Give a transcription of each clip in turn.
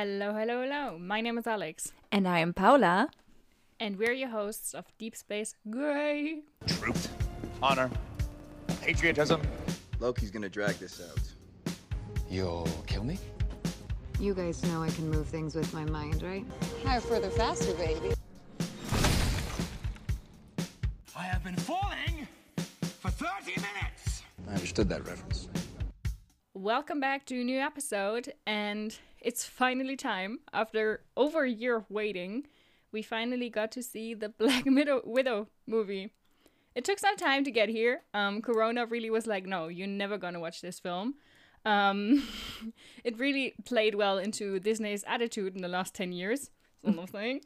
Hello, hello, hello. My name is Alex, And I am Paula. and we're your hosts of Deep Space Gray. truth, honor, patriotism. Loki's gonna drag this out. You'll kill me? You guys know I can move things with my mind, right? Higher, further, faster, baby. I have been falling for 30 minutes. I understood that reference. Welcome back to a new episode, and it's finally time. After over a year of waiting, we finally got to see the Black Widow, Widow movie. It took some time to get here. Um, Corona really was like, no, you're never gonna watch this film. Um, it really played well into Disney's attitude in the last 10 years, sort of thing.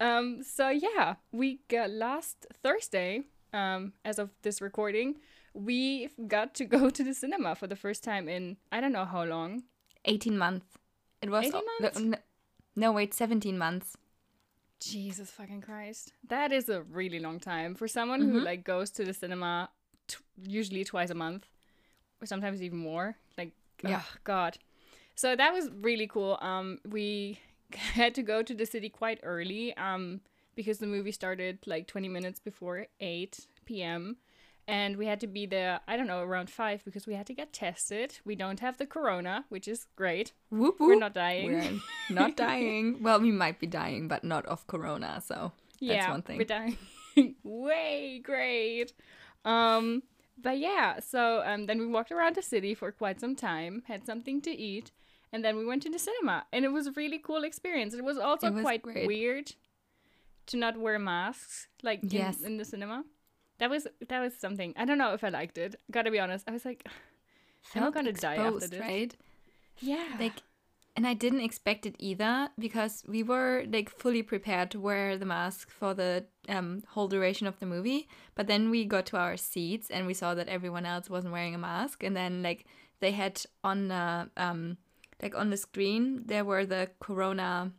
um, so, yeah, we got last Thursday, um, as of this recording, we got to go to the cinema for the first time in I don't know how long. 18 months. It was 18 no- months? No, no, wait, 17 months. Jesus fucking Christ. That is a really long time for someone who like goes to the cinema t- usually twice a month or sometimes even more. Like Yeah. oh god. So that was really cool. Um we had to go to the city quite early um because the movie started like 20 minutes before 8 p.m. and we had to be there I don't know around 5 because we had to get tested. We don't have the corona, which is great. Whoop, whoop. We're not dying. We're not dying. Well, we might be dying, but not of corona, so that's yeah, one thing. We're dying. Way great. Um, but yeah, so um, then we walked around the city for quite some time, had something to eat, and then we went to the cinema, and it was a really cool experience. It was also It was quite great. weird to not wear masks, like in- Yes. in, the cinema. That was that was something. I don't know if I liked it. Gotta be honest. I was like, I'm Felt gonna die after exposed, this? right? yeah, Like, and I didn't expect it either because we were like fully prepared to wear the mask for the um, whole duration of the movie. But then we got to our seats and we saw that everyone else wasn't wearing a mask. And then like they had on the um, like on the screen there were the Corona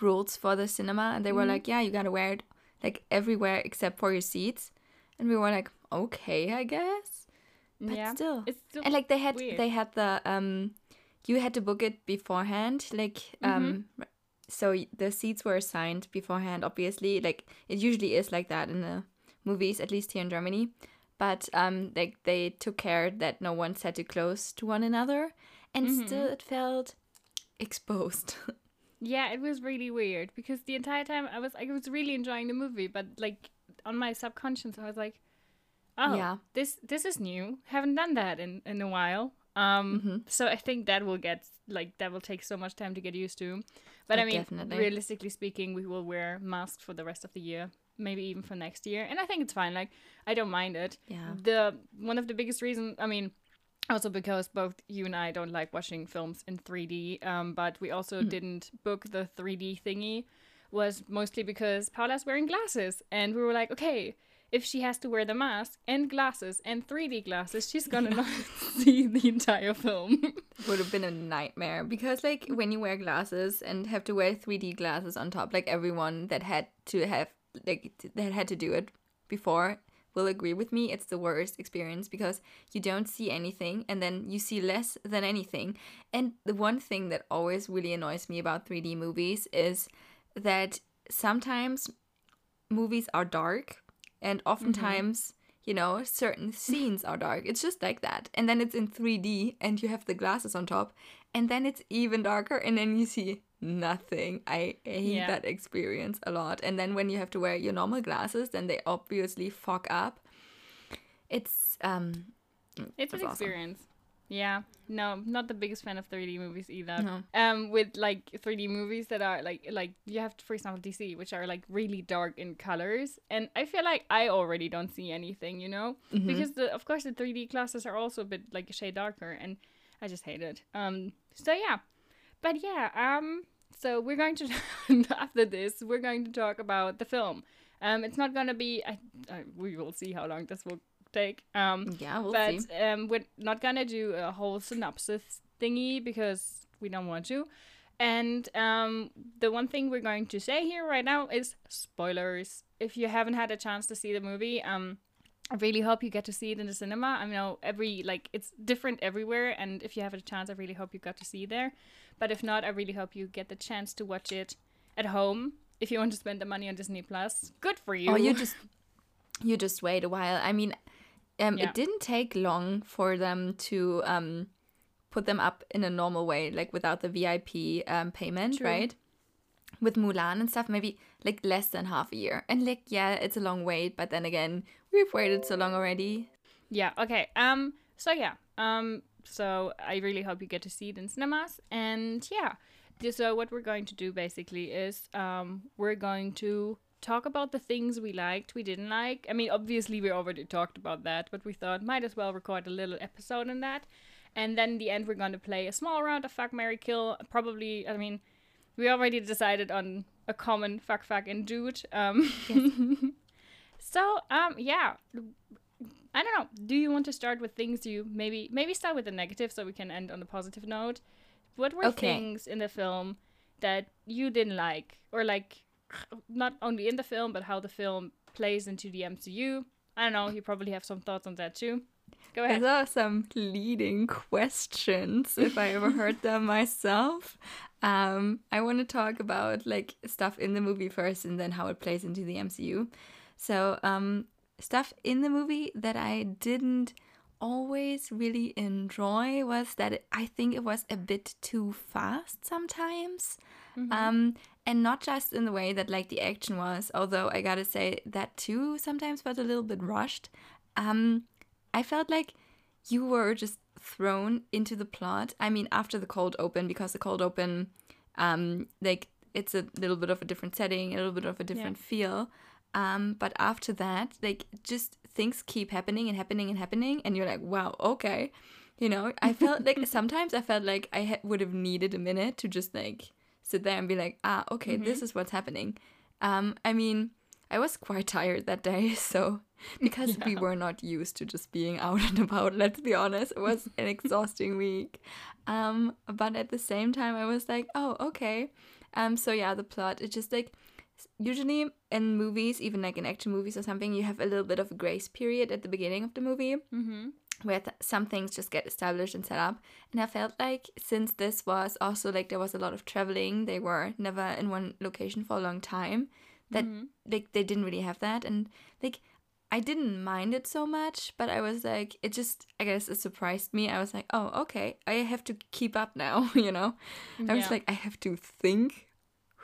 rules for the cinema, and they were like, yeah, you gotta wear it like everywhere except for your seats. And we were like, okay, I guess. But yeah. still, It's still and like they had weird. they had the um you had to book it beforehand like um Mm-hmm. so the seats were assigned beforehand obviously like it usually is like that in the movies at least here in germany but um like they took care that no one sat too close to one another and Mm-hmm. still it felt exposed Yeah, it was really weird because the entire time I was I was really enjoying the movie, but like on my subconscious I was like, oh, Yeah. this this is new. Haven't done that in in a while. Um, Mm-hmm. so I think that will get like that will take so much time to get used to. But I Oh, mean, definitely. realistically speaking, we will wear masks for the rest of the year, maybe even for next year, and I think it's fine. Like I don't mind it. Yeah. The one of the biggest reasons, I mean, also because both you and I don't like watching films in 3D, um, but we also didn't book the 3D thingy, was mostly because Paula's wearing glasses, and we were like, okay, if she has to wear the mask and glasses and 3D glasses, she's gonna not see the entire film. would have been a nightmare. Because like when you wear glasses and have to wear 3D glasses on top like everyone that had to have like that had to do it before will agree with me. It's the worst experience because you don't see anything and then you see less than anything. And the one thing that always really annoys me about 3D movies is that sometimes movies are dark and oftentimes you know certain scenes are dark it's just like that and then it's in 3d and you have the glasses on top and then it's even darker and then you see nothing i hate Yeah. that experience a lot and then when you have to wear your normal glasses then they obviously fog up it's um It's an awesome. experience. Yeah. No, not the biggest fan of 3D movies either. No. Um, with like 3D movies that are like like you have, for example, DC, which are like really dark in colors, and I feel like I already don't see anything, you know, Mm-hmm. because the of course the 3D glasses are also a bit like a shade darker, and I just hate it. Um, so yeah, but yeah, um, so we're going to after this we're going to talk about the film. Um, it's not gonna be. I, I, we will see how long this will take. Um, yeah we'll but see um, we're not gonna do a whole synopsis thingy because we don't want to. And um, the one thing we're going to say here right now is spoilers. If you haven't had a chance to see the movie, um, I really hope you get to see it in the cinema. I know every like it's different everywhere, and if you have a chance, I really hope you got to see it there. But if not, I really hope you get the chance to watch it at home. If you want to spend the money on Disney Plus, good for you. Or you just you just wait a while. I mean, um, Yeah. it didn't take long for them to um put them up in a normal way, like without the VIP um payment, True. right? With Mulan and stuff, maybe like less than half a year. And like, yeah, it's a long wait, but then again, we've waited so long already. Yeah. Okay. Um. So yeah. Um. So I really hope you get to see it in cinemas. And yeah. So what we're going to do basically is um we're going to talk about the things we liked, we didn't like. I mean, obviously we already talked about that, but we thought might as well record a little episode on that. And then in the end, we're going to play a small round of fuck, Mary kill. Probably. I mean, we already decided on a common fuck, fuck, and dude. Um. so um yeah. I don't know. Do you want to start with things you maybe maybe start with the negative so we can end on a positive note? What were Okay. things in the film that you didn't like or like not only in the film but how the film plays into the MCU? I don't know, you probably have some thoughts on that too. Go ahead. Those are some leading questions, if I ever heard them myself. Um, I want to talk about like stuff in the movie first, and then how it plays into the MCU. So, um, stuff in the movie that I didn't always really enjoy was that I think it was a bit too fast sometimes. Um, and not just in the way that like the action was, although I gotta say that too sometimes felt a little bit rushed. Um, I felt like you were just thrown into the plot. I mean, after the cold open, because the cold open, um, like it's a little bit of a different setting, a little bit of a different feel. Um, but after that, like just things keep happening and happening and happening, and you're like, wow, okay. You know, I felt like sometimes I felt like I ha- would have needed a minute to just like sit there and be like, ah, okay, this is what's happening. Um, I mean, I was quite tired that day, so because we were not used to just being out and about, let's be honest, it was an exhausting week. Um, but at the same time, I was like, oh, okay. Um, so yeah, the plot, it just like usually in movies, even like in action movies or something, you have a little bit of a grace period at the beginning of the movie where th- some things just get established and set up. And I felt like since this was also like there was a lot of traveling, they were never in one location for a long time. That like they didn't really have that, and like I didn't mind it so much, but I was like, it just I guess it surprised me. I was like, oh okay, I have to keep up now, you know. I was Yeah. like, I have to think.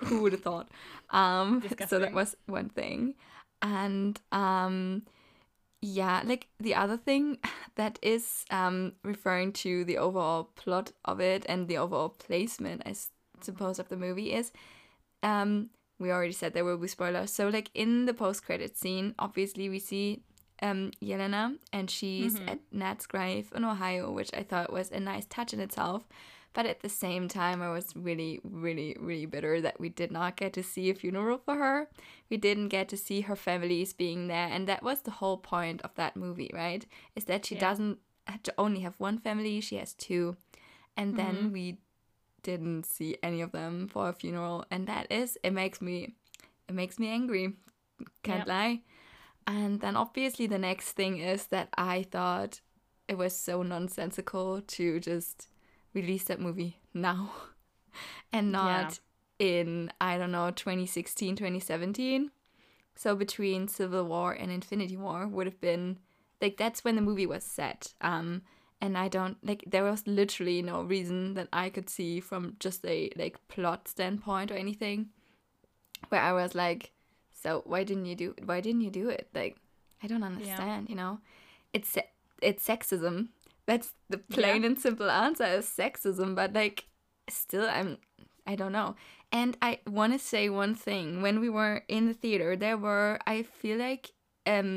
Who would have thought? Um, so that was one thing, and um yeah like the other thing that is um referring to the overall plot of it and the overall placement i s- suppose of the movie is um we already said there will be spoilers. So like in the post-credit scene obviously we see um yelena and she's at nat's grave in ohio which i thought was a nice touch in itself but at the same time, I was really, really, really bitter that we did not get to see a funeral for her. We didn't get to see her families being there. And that was the whole point of that movie, right? Is that she Yeah. doesn't have to only have one family, she has two. And then mm-hmm. we didn't see any of them for a funeral. And that is, it makes me, it makes me angry. Can't Yeah. lie. And then obviously the next thing is that I thought it was so nonsensical to just release that movie now and not in I don't know 2016 2017 so between Civil War and Infinity War would have been like that's when the movie was set um and I don't like there was literally no reason that I could see from just a like plot standpoint or anything. Where I was like so why didn't you do why didn't you do it? Like I don't understand you know? It's it's sexism that's the plain and simple answer is sexism but like still i'm i don't know. And i want to say one thing. When we were in the theater there were i feel like um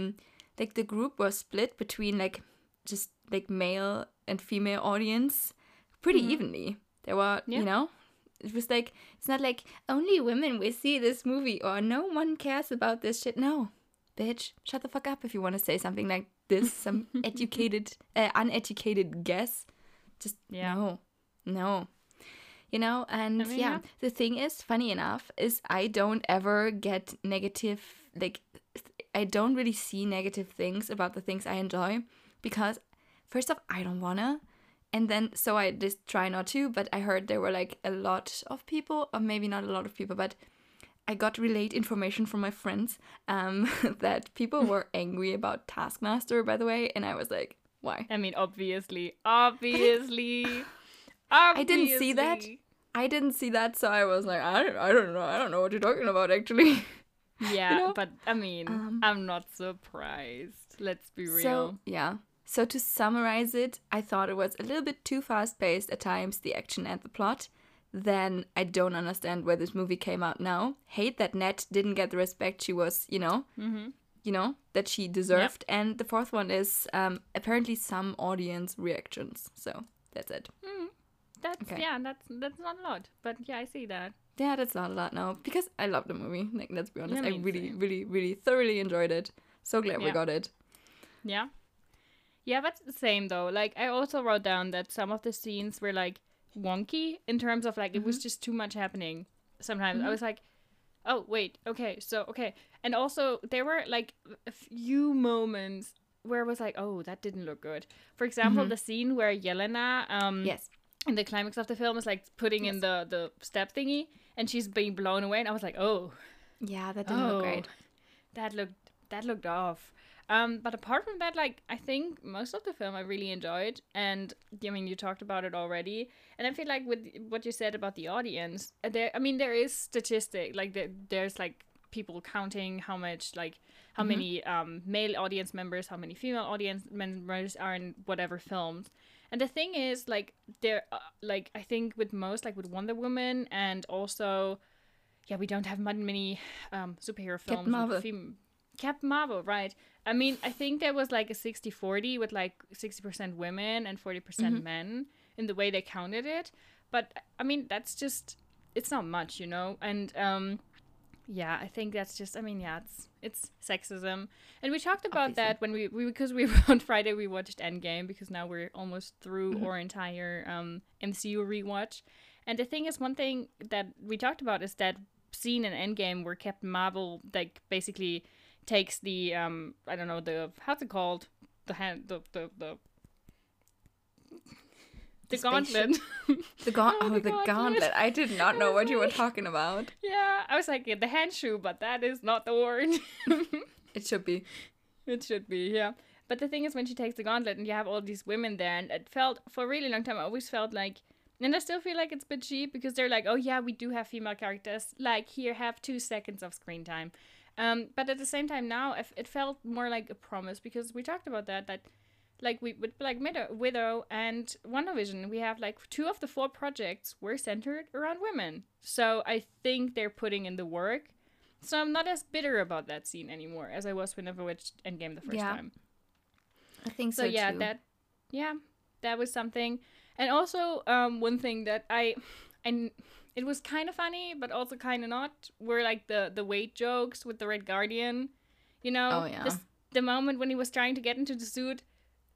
like the group was split between like just like male and female audience pretty evenly. There were Yeah. you know it was like it's not like only women will see this movie or no one cares about this shit. No. Bitch shut the fuck up if you want to say something like this some educated uh, uneducated guess just Yeah. no no you know and I mean, yeah yeah. the thing is funny enough is i don't ever get negative like I don't really see negative things about the things I enjoy because first off, I don't wanna. And then so I just try not to, but I heard there were like a lot of people, or maybe not a lot of people, but I got relayed information from my friends um, that people were angry about Taskmaster, by the way, and I was like, why? I mean, obviously, obviously, obviously. I didn't see that. I didn't see that, so I was like, I don't, I don't know, I don't know what you're talking about actually. Yeah, know? but I mean, Um, I'm not surprised. Let's be real. So yeah. So to summarize it, I thought it was a little bit too fast paced at times, the action and the plot. Then I don't understand where this movie came out now. Hate that Nat didn't get the respect she was, you know, you know, that she deserved. And the fourth one is um, apparently some audience reactions. So that's it. that's okay. yeah, that's that's not a lot, but yeah, I see that. Yeah, that's not a lot now because I love the movie. Like, let's be honest, Yeah, I really, too. really, really thoroughly enjoyed it. So glad we got it. Yeah. Yeah, that's the same though. Like I also wrote down that some of the scenes were like wonky in terms of like it was mm-hmm. just too much happening. Sometimes I mm-hmm. was like, "Oh, wait. Okay. So, okay." And also there were like a few moments where I was like, "Oh, that didn't look good." For example, mm-hmm. the scene where Yelena um Yes. in the climax of the film is like putting in the the step thingy and she's being blown away and I was like, "Oh, Yeah, that didn't look oh. great. that looked that looked off. Um, but apart from that, like I think most of the film I really enjoyed, and I mean you talked about it already, and I feel like with what you said about the audience, uh, there I mean there is statistic like there, there's like people counting how much like how many um, male audience members, how many female audience members are in whatever films. And the thing is, like there, uh, like I think with most, like with Wonder Woman, and also yeah, we don't have many, um, superhero films. Captain Marvel. Fem- Captain Marvel, right. I mean, I think there was like a 60 40 with like 60% women and 40% Mm-hmm. men in the way they counted it. But I mean, that's just, it's not much, you know? And um, yeah, I think that's just, I mean, yeah, it's it's sexism. And we talked about Obviously. that when we, we, because we on Friday we watched Endgame because now we're almost through Mm-hmm. our entire um, MCU rewatch. And the thing is, one thing that we talked about is that scene in Endgame where Captain Marvel like basically takes the um I don't know the how's it called the hand the the the the, gauntlet. The, ga- Oh, oh, the the gauntlet. gauntlet. I did not know what you were talking about. yeah, I was like yeah, the hand shoe, but that is not the word. It should be. It should be, yeah. But the thing is, when she takes the gauntlet and you have all these women there, and it felt for a really long time, I always felt like, and I still feel like it's a bit cheap because they're like, oh yeah, we do have female characters. Like here, have two seconds of screen time. Um, but at the same time, now it felt more like a promise because we talked about that that. Like we with Black Widow, Widow and WandaVision, we have like two of the four projects were centered around women. So I think they're putting in the work. So I'm not as bitter about that scene anymore as I was whenever I watched Endgame the first Yeah. time. I think So, so, yeah, too. that yeah, that was something. And also um one thing that I and it was kind of funny but also kind of not were like the the weight jokes with the Red Guardian. You know, Oh, yeah. this- the moment when he was trying to get into the suit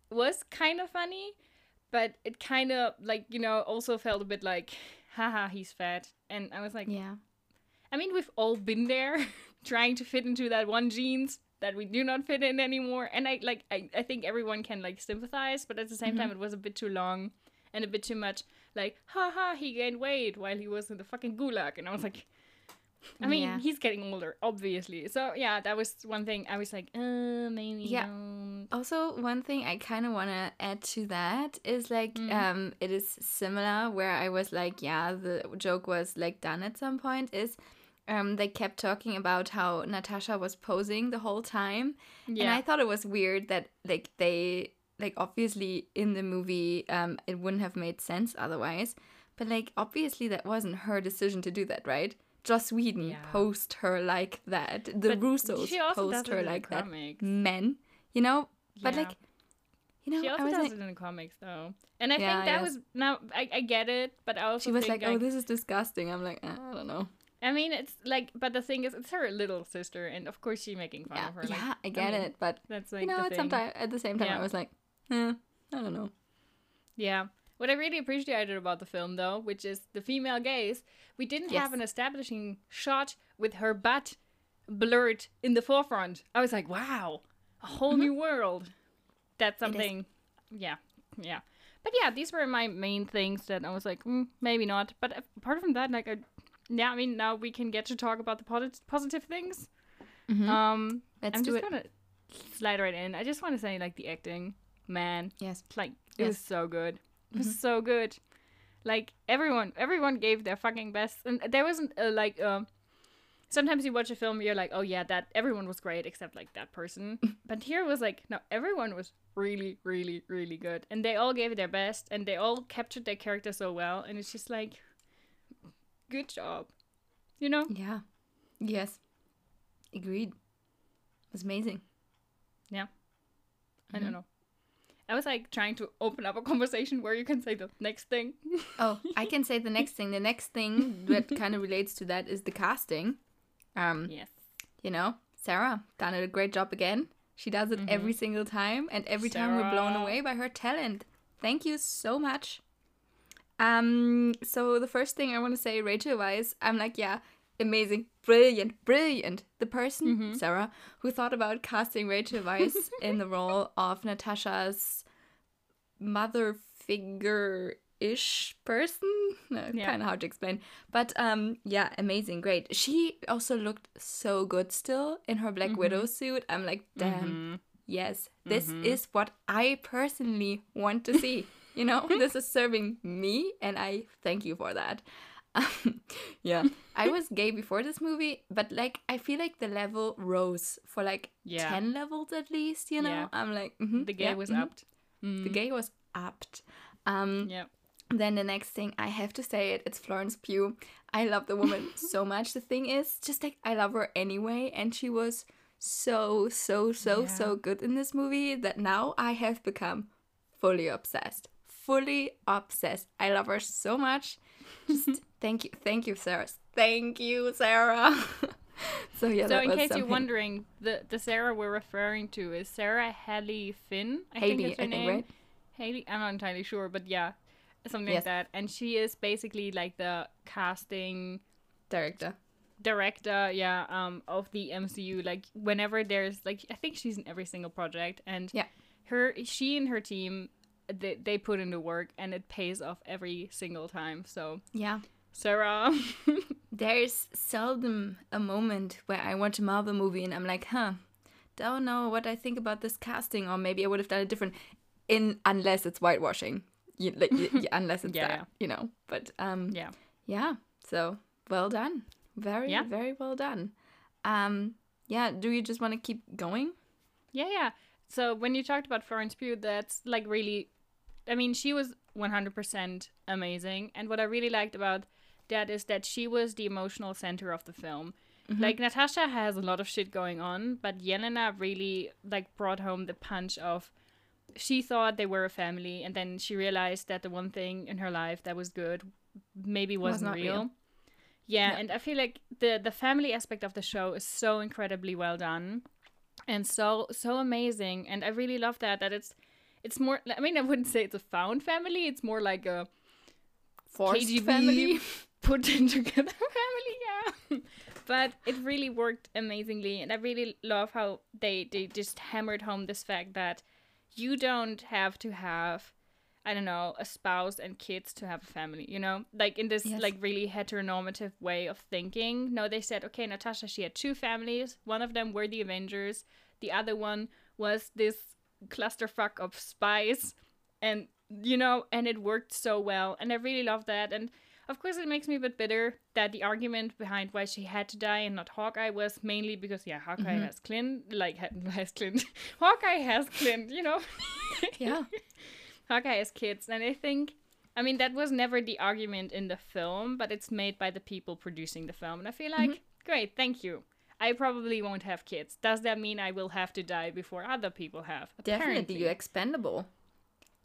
was kind of funny, but it kind of like, you know, also felt a bit like haha, he's fat. And I was like, yeah. I mean, we've all been there trying to fit into that one jeans that we do not fit in anymore. And I like I, I think everyone can like sympathize, but at the same Mm-hmm. time it was a bit too long and a bit too much like, haha, he gained weight while he was in the fucking gulag. And I was like I mean, Yeah. he's getting older, obviously. So yeah, that was one thing I was like, uh maybe Yeah. don't. Also, one thing I kind of want to add to that is like, um, it is similar where I was like, yeah, the joke was like done at some point. Is um, they kept talking about how Natasha was posing the whole time, and I thought it was weird that like they like obviously in the movie um it wouldn't have made sense otherwise, but like obviously that wasn't her decision to do that, right? Joss Whedon Yeah. posed her like that. The But Russos posed her like that. comics. Men, you know, but Yeah. like, you know, She I also was does like, it in the comics though. And I Yeah, think that yes. was now I, I get it, but I also she was think, like, oh, this is disgusting. I'm like, "Uh, I don't know. I mean, it's like, but the thing is, it's her little sister, and of course she's making fun Yeah, of her. like, yeah, I get mean, it, but That's like you know, the at time, at the same time, Yeah. I was like, eh, I don't know. Yeah. What I really appreciated about the film, though, which is the female gaze, we didn't Yes. have an establishing shot with her butt blurred in the forefront. I was like, wow, a whole new world. That's something. Yeah, yeah. But yeah, these were my main things that I was like, mm, maybe not. But apart from that, like, I, yeah, I mean, now we can get to talk about the posit- positive things. Um, Let's I'm just it. gonna slide right in. I just want to say, like, the acting, man, Yes. like it was so good. It was mm-hmm. so good. Like everyone, everyone gave their fucking best, and there wasn't a, like um. Sometimes you watch a film, you're like, oh yeah, that everyone was great except like that person. but here it was like, no, everyone was really, really, really good, and they all gave it their best, and they all captured their character so well, and it's just like, good job, you know? Yeah. Yes. Agreed. It's amazing. Yeah. I don't mm-hmm. know. I was like trying to open up a conversation where you can say the next thing. Oh, I can say the next thing. The next thing that kind of relates to that is the casting. Um, yes. you know, Sarah done a great job again. She does it every single time, and every time we're blown away by her talent. Thank you so much. Um, so the first thing I want to say, Rachel Weisz, I'm like, yeah, amazing, brilliant, brilliant. The person, mm-hmm. Sarah, who thought about casting Rachel Weisz in the role of Natasha's mother figure ish person. No, Yeah. kind of hard to explain. But um, yeah, amazing, great. She also looked so good still in her Black Widow mm-hmm. suit. I'm like, damn, mm-hmm. yes, this is what I personally want to see. You know, this is serving me, and I thank you for that. Um, yeah, I was gay before this movie, but like I feel like the level rose for like Yeah. ten levels at least. You know, Yeah. I'm like mhm, The gay yeah, was mhm. upped. The gay was upped. Um, Yeah. then the next thing I have to say it, it's Florence Pugh. I love the woman so much. The thing is, just like I love her anyway, and she was so so so so good in this movie that now I have become fully obsessed. Fully obsessed. I love her so much. Just thank you, thank you, Sarah. Thank you, Sarah. so yeah, So in case you're wondering, the the Sarah we're referring to is Sarah Halley Finn. I think Halley, is her I think, name. right? Halley, I'm not entirely sure, but yeah, something Yes. like that. And she is basically like the casting director. director, yeah, um, of the MCU. Like whenever there's like, I think she's in every single project, and Yeah. her, she and her team, they they put in the work, and it pays off every single time. So Yeah. Sarah, There's seldom a moment where I watch a Marvel movie and I'm like, huh, don't know what I think about this casting, or maybe I would have done it different. In unless it's whitewashing, you, like, y- y- unless it's Yeah, that, yeah. you know. But um, yeah, yeah. So well done, very Yeah. very well done. Um, yeah. Do you just want to keep going? yeah, yeah. So when you talked about Florence Pugh, that's like really, I mean, she was 100% amazing, and what I really liked about that is that she was the emotional center of the film. Mm-hmm. Like Natasha has a lot of shit going on, but Yelena really like brought home the punch of she thought they were a family and then she realized that the one thing in her life that was good maybe Was wasn't not real. real. Yeah, Yeah. and I feel like the the family aspect of the show is so incredibly well done and so so amazing and I really love that that it's it's more I mean I wouldn't say it's a found family, it's more like a Forced KGB family. put in together family, yeah. but it really worked amazingly, and I really love how they they just hammered home this fact that you don't have to have, I don't know, a spouse and kids to have a family. You know, like in this Yes. like really heteronormative way of thinking. No, they said, okay, Natasha, she had two families. One of them were the Avengers. The other one was this clusterfuck of spies and you know and it worked so well. And i really love that. And of course it makes me a bit bitter that the argument behind why she had to die and not hawkeye was mainly because yeah hawkeye mm-hmm. has clint like ha- has clint. Hawkeye has clint you know? Yeah. hawkeye has kids. And i think i mean that was never the argument in the film but it's made by the people producing the film. And i feel like mm-hmm. great thank you I probably won't have kids. Does that mean I will have to die before other people have? Definitely, you're expendable.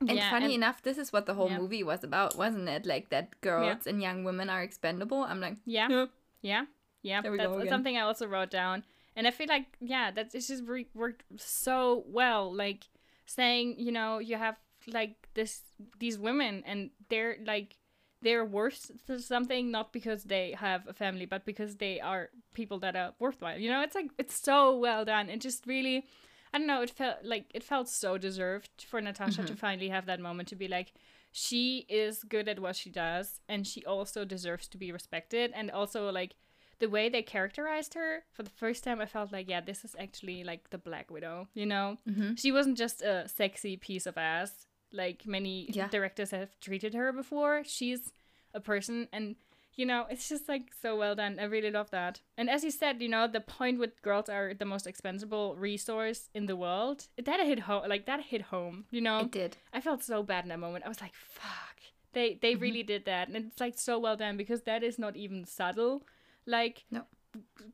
And Yeah, funny and- enough, this is what the whole Yeah. movie was about, wasn't it? Like that girls and young women are expendable. I'm like, Yeah. Yeah. Yeah. Yeah. There we That's something I also wrote down. And I feel like, yeah, that this just re- worked so well. Like saying, you know, you have like this these women and they're like they're worth something not because they have a family but because they are people that are worthwhile you know? It's like it's so well done. It just really i don't know it felt like it felt so deserved for natasha to mm-hmm. finally have that moment to be like she is good at what she does and she also deserves to be respected. And also like the way they characterized her for the first time i felt like yeah this is actually like the black widow you know? Mm-hmm. She wasn't just a sexy piece of ass like many Yeah. directors have treated her before she's a person and you know it's just like so well done i really love that and as you said you know the point with girls are the most expendable resource in the world that hit home like that hit home you know It did. I felt so bad in that moment. I was like, fuck. They they Mm-hmm. really did that. And it's like so well done because that is not even subtle. Like No.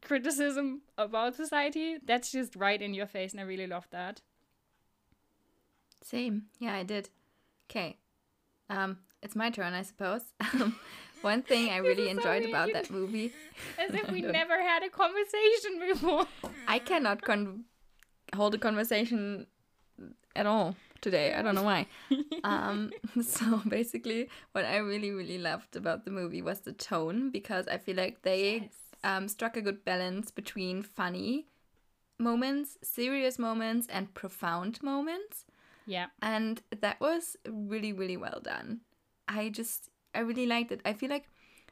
criticism about society. That's just right in your face and I really love that. Same. Yeah, I did. Okay. Um, it's my turn, I suppose. Um, One thing I really is so enjoyed about that movie, As if we never had a conversation before. I cannot con- hold a conversation at all today. I don't know why. um, so basically, what I really, really loved about the movie was the tone because I feel like they um, struck a good balance between funny moments, serious moments, and profound moments. Yeah. and that was really really well done i just i really liked it i feel like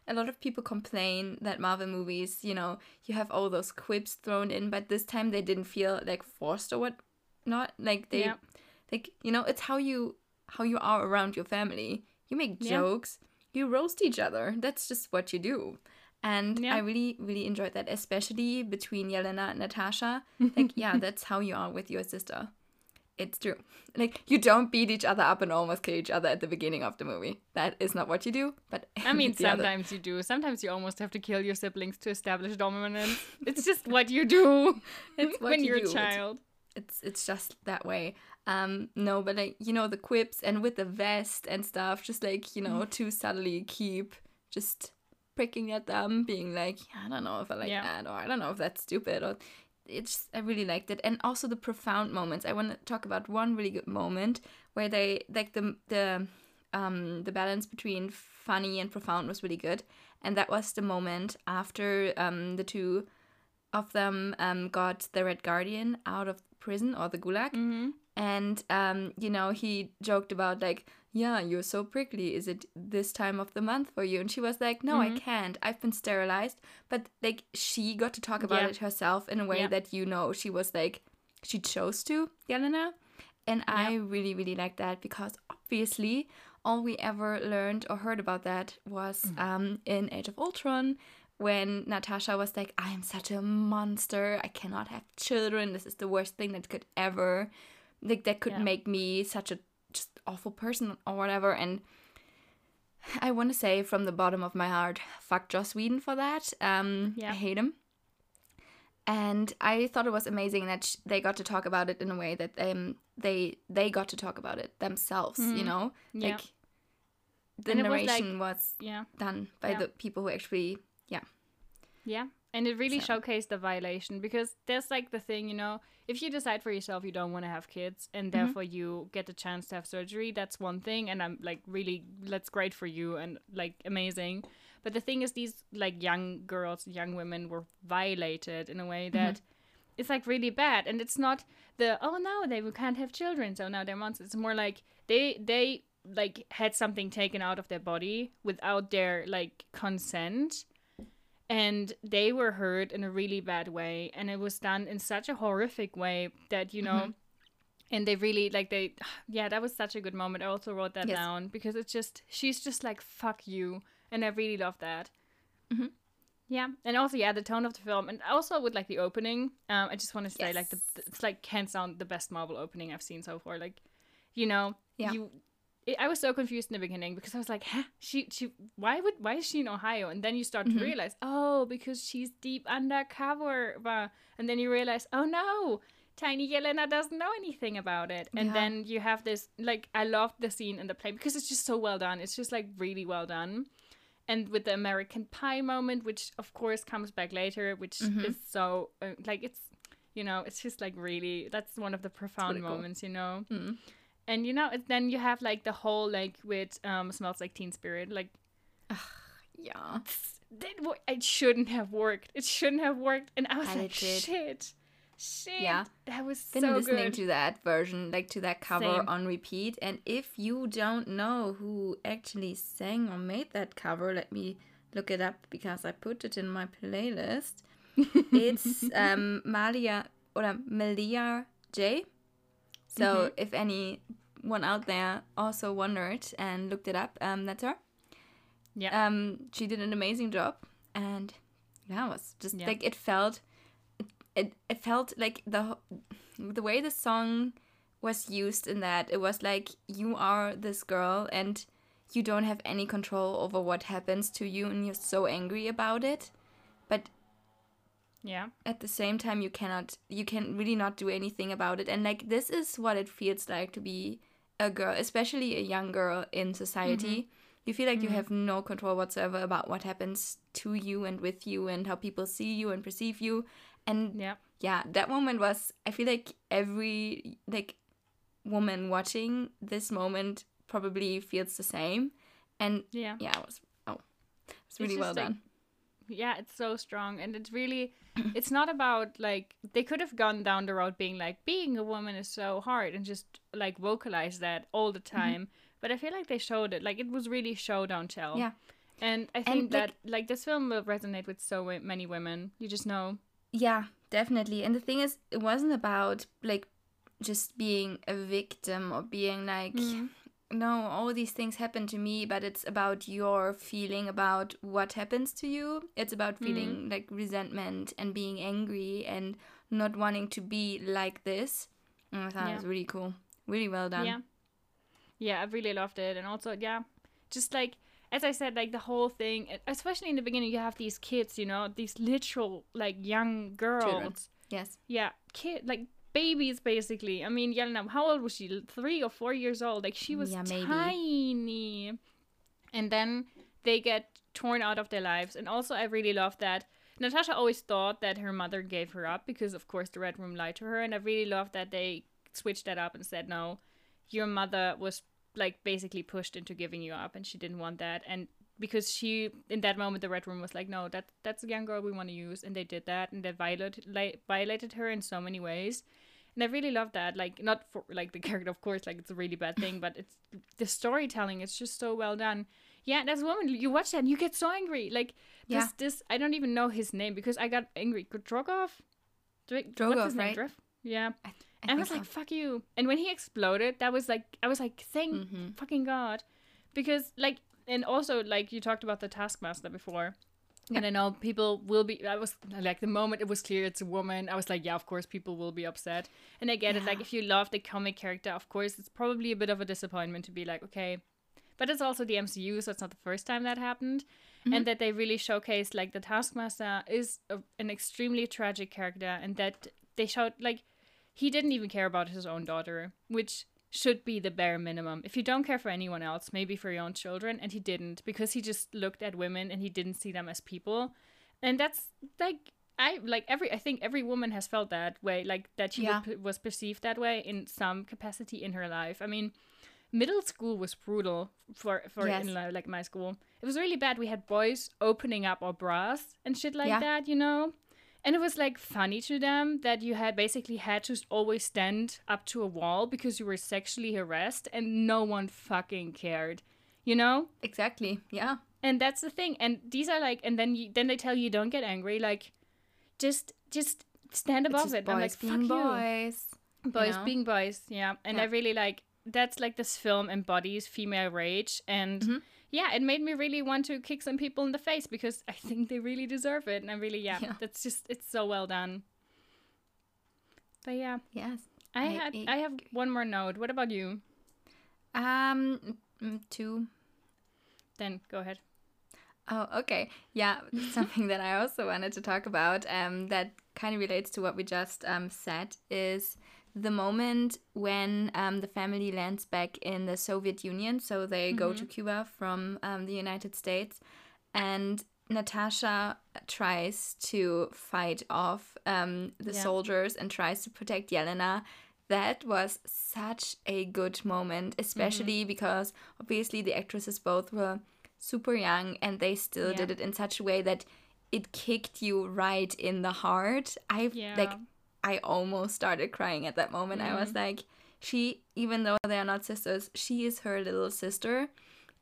a lot of people complain that marvel movies you know you have all those quips thrown in but this time they didn't feel like forced or what not like they Yeah. like you know it's how you how you are around your family you make Yeah. jokes you roast each other that's just what you do and Yeah. i really really enjoyed that especially between yelena and natasha like yeah that's how you are with your sister it's true. Like you don't beat each other up and almost kill each other at the beginning of the movie. That is not what you do. But I mean, the other- sometimes you do. Sometimes you almost have to kill your siblings to establish dominance. It's just what you do It's what when you you're do. a child. it's it's just that way. Um, no, but like you know the quips and with the vest and stuff, just like you Mm. know to subtly keep just pricking at them, being like, I don't know if I like Yeah. that, or I don't know if that's stupid, or it's I really liked it, and also the profound moments. I want to talk about one really good moment where they like the the um the balance between funny and profound was really good, and that was the moment after um the two of them um, got the Red Guardian out of prison or the gulag. And, um, you know, he joked about, like, yeah, you're so prickly. Is it this time of the month for you? And she was like, no, I can't. I've been sterilized. But, like, she got to talk about Yeah. it herself in a way Yeah. that, you know, she was like, she chose to, Yelena. And I really, really like that because obviously all we ever learned or heard about that was um, in Age of Ultron when Natasha was like, I'm such a monster. I cannot have children. This is the worst thing that could ever, like, that could Yeah. make me such a just awful person or whatever. And I want to say from the bottom of my heart, fuck Joss Whedon for that. Um, Yeah. I hate him. And I thought it was amazing that sh- they got to talk about it in a way that um they they got to talk about it themselves. You know, Mm-hmm. Yeah. like the And it was, like- narration was, Yeah. done by Yeah. the people who actually, yeah, Yeah. And it really So- showcased the violation because there's like the thing, you know, if you decide for yourself you don't want to have kids and Mm-hmm. therefore you get the chance to have surgery, that's one thing. And I'm like, really, that's great for you and like amazing. But the thing is, these like young girls, young women were violated in a way Mm-hmm. that it's like really bad. And it's not the, oh no, they can't have children, so now they're monsters. It's more like they, they, like had something taken out of their body without their like consent and they were hurt in a really bad way and it was done in such a horrific way that you know and they really like they yeah that was such a good moment. I also wrote that Yes. down because it's just she's just like fuck you and i really love that. Yeah and also yeah the tone of the film and also with like the opening um i just want to say like the, it's like hands down the best marvel opening i've seen so far like you know Yeah. you it, I was so confused in the beginning because I was like, huh? She, she, why would, why is she in Ohio? And then you start Mm-hmm. to realize, oh, because she's deep undercover. And then you realize, oh no, Tiny Yelena doesn't know anything about it. And Yeah. then you have this, like, I loved the scene in the plane because it's just so well done. It's just like really well done. And with the American Pie moment, which of course comes back later, which Mm-hmm. is so, uh, like, it's, you know, it's just like really, that's one of the profound really cool. moments, you know? Mm. And you know then you have like the whole like with um smells like teen spirit like Yeah. That wo- it shouldn't have worked. It shouldn't have worked. And I was And like, it shit, shit. Yeah. that was Been so listening good. to that version, like to that cover Same. on repeat. And if you don't know who actually sang or made that cover, let me look it up because I put it in my playlist. it's um Malia or Melia J. So Mm-hmm. if anyone out there also wondered and looked it up, um, that's her. yeah, um she did an amazing job and yeah it was just Yeah. like it felt it, it felt like the the way the song was used in that it was like you are this girl and you don't have any control over what happens to you and you're so angry about it but yeah, at the same time you cannot you can really not do anything about it. And like this is what it feels like to be a girl especially a young girl in society. Mm-hmm. You feel like you mm-hmm. have no control whatsoever about what happens to you and with you and how people see you and perceive you. And yeah, yeah that moment was i feel like every like woman watching this moment probably feels the same. And yeah. yeah it was oh it's really well done yeah it's so strong and it's really it's not about like they could have gone down the road being like being a woman is so hard and just like vocalize that all the Mm-hmm. time but i feel like they showed it like it was really show don't tell Yeah. and i think like- that like this film will resonate with so many women you just know Yeah, definitely. And the thing is, it wasn't about like just being a victim or being like, no, all these things happen to me, but it's about your feeling about what happens to you. It's about mm-hmm. feeling like resentment and being angry and not wanting to be like this. Mm, and I thought it was really cool. Really well done. Yeah. Yeah, I really loved it. And also, yeah, just like, as I said, like the whole thing, especially in the beginning, you have these kids, you know, these literal, like, young girls. Children. Yes. Yeah, kid, like, babies, basically. I mean, Yelena, how old was she? Three or four years old. Like, she was Yeah, tiny. And then they get torn out of their lives. And also, I really love that. Natasha always thought that her mother gave her up because, of course, the Red Room lied to her. And I really love that they switched that up and said, no, your mother was like basically pushed into giving you up and she didn't want that. And because she, in that moment, the Red Room was like, no, that that's a young girl we want to use. And they did that and they violated, violated her in so many ways. And I really love that. Like, not for like the character, of course, like it's a really bad thing, but it's the storytelling. It's just so well done. Yeah, and as a woman, you watch that and you get so angry. Like this, Yeah. this I don't even know his name because I got angry. Drogov, Dra- what's his name? right? Drof? Yeah. I and I was think like, "Fuck you!" And when he exploded, that was like, I was like, "Thank Mm-hmm. fucking god," because like, and also like you talked about the Taskmaster before, and I know people will be. I was like, the moment it was clear it's a woman, I was like, yeah, of course people will be upset, and I get it. Like, if you love the comic character, of course it's probably a bit of a disappointment to be like, okay, but it's also the MCU, so it's not the first time that happened. And mm-hmm. that they really showcased like the Taskmaster is a, an extremely tragic character, and that they showed like he didn't even care about his own daughter, which should be the bare minimum. If you don't care for anyone else, maybe for your own children, and he didn't because he just looked at women and he didn't see them as people, and that's like I like every I think every woman has felt that way, like that she Yeah. would- was perceived that way in some capacity in her life. I mean, middle school was brutal for for Yes. in like my school. It was really bad. We had boys opening up our bras and shit like Yeah. that, you know. And it was like funny to them that you had basically had to always stand up to a wall because you were sexually harassed and no one fucking cared, you know? Exactly. Yeah. And that's the thing. And these are like, and then you, then they tell you don't get angry, like, just just stand above just it. I'm like, being fuck you boys. you boys know? being boys yeah and i really like that's like this film embodies female rage and Mm-hmm. Yeah it made me really want to kick some people in the face because i think they really deserve it and i really yeah, Yeah. that's just it's so well done but yeah Yes. i, I- had I i have one more note what about you Um, mm, two. then go ahead Oh, okay. Yeah, something that I also wanted to talk about um, that kind of relates to what we just um, said is the moment when um, the family lands back in the Soviet Union. So they go to Cuba from um, the United States, and Natasha tries to fight off um, the Yeah. soldiers and tries to protect Yelena. That was such a good moment, especially because obviously the actresses both were super young and they still Yeah. did it in such a way that it kicked you right in the heart. I Yeah. like I almost started crying at that moment. I Mm-hmm. was like, she, even though they are not sisters, she is her little sister.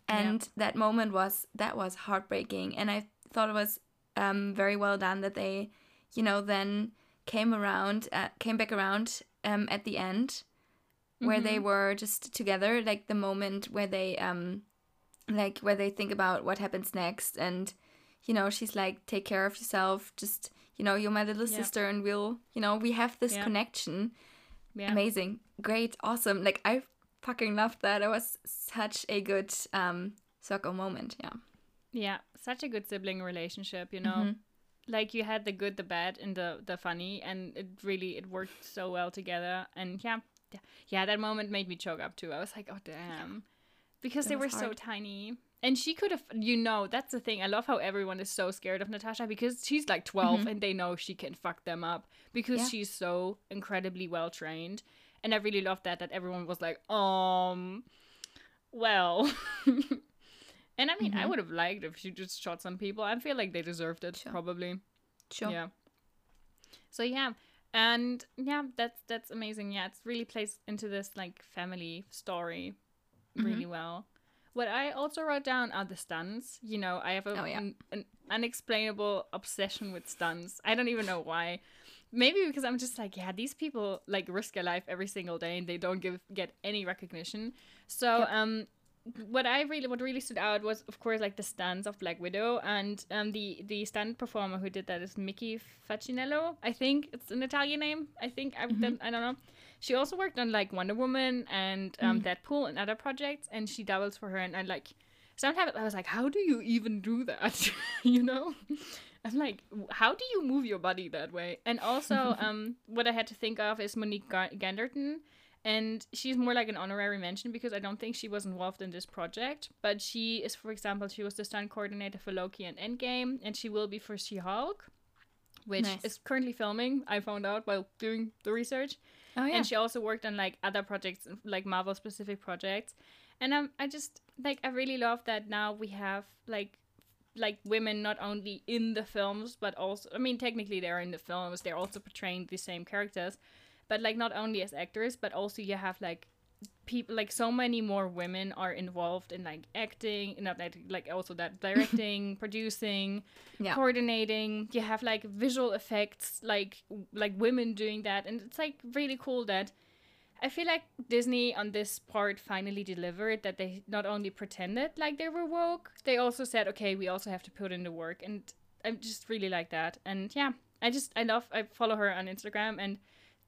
And that moment was, that was heartbreaking. And I thought it was um, very well done that they, you know, then came around, uh, came back around um, at the end where they Mm-hmm. were just together, like the moment where they, um, like where they think about what happens next and you know she's like take care of yourself just you know you're my little Yeah. sister and we'll you know we have this Yeah. connection Yeah. amazing great awesome like i fucking loved that it was such a good um circle moment yeah Yeah, such a good sibling relationship, you know. Mm-hmm. Like you had the good, the bad, and the the funny, and it really it worked so well together. And yeah, yeah, yeah, that moment made me choke up too. I was like, oh damn, because That they were was so tiny. And she could have, you know, that's the thing. I love how everyone is so scared of Natasha because she's like 12 and they know she can fuck them up because Mm-hmm. Yeah. she's so incredibly well trained. And I really love that, that everyone was like, um, well. and I mean, I would have liked if she just shot some people. I feel like they deserved it, Sure. probably. sure Yeah. So yeah, and yeah, that's that's amazing. Yeah, it's really plays into this like family story Mm-hmm. really well. What I also wrote down are the stunts. You know, I have a, Oh, yeah. an, an unexplainable obsession with stunts. I don't even know why. Maybe because I'm just like, yeah, these people like risk their life every single day and they don't give get any recognition. So Yep. um what I really what really stood out was of course like the stunts of Black Widow and um the the stunt performer who did that is Mickey Facchinello. I think it's an Italian name. I think I don't, I don't know. She also worked on like Wonder Woman and um, Deadpool and other projects, and she doubles for her. And I like sometimes I was like, how do you even do that? you know. I'm like, how do you move your body that way? And also, um, what I had to think of is Monique Ganderton, and she's more like an honorary mention because I don't think she was involved in this project. But she is, for example, she was the stunt coordinator for Loki and Endgame, and she will be for She-Hulk, which Nice. is currently filming. I found out while doing the research. oh yeah And she also worked on like other projects, like Marvel specific projects. And um, I just like I really love that now we have like like women not only in the films but also I mean technically they're in the films they're also portraying the same characters but like not only as actors but also you have like people like so many more women are involved in like acting not like, like also that directing producing Yeah. coordinating you have like visual effects like like women doing that and it's like really cool that I feel like Disney on this part finally delivered that they not only pretended like they were woke, they also said, okay, we also have to put in the work. And I just really like that. And yeah, I just, I love, I follow her on Instagram and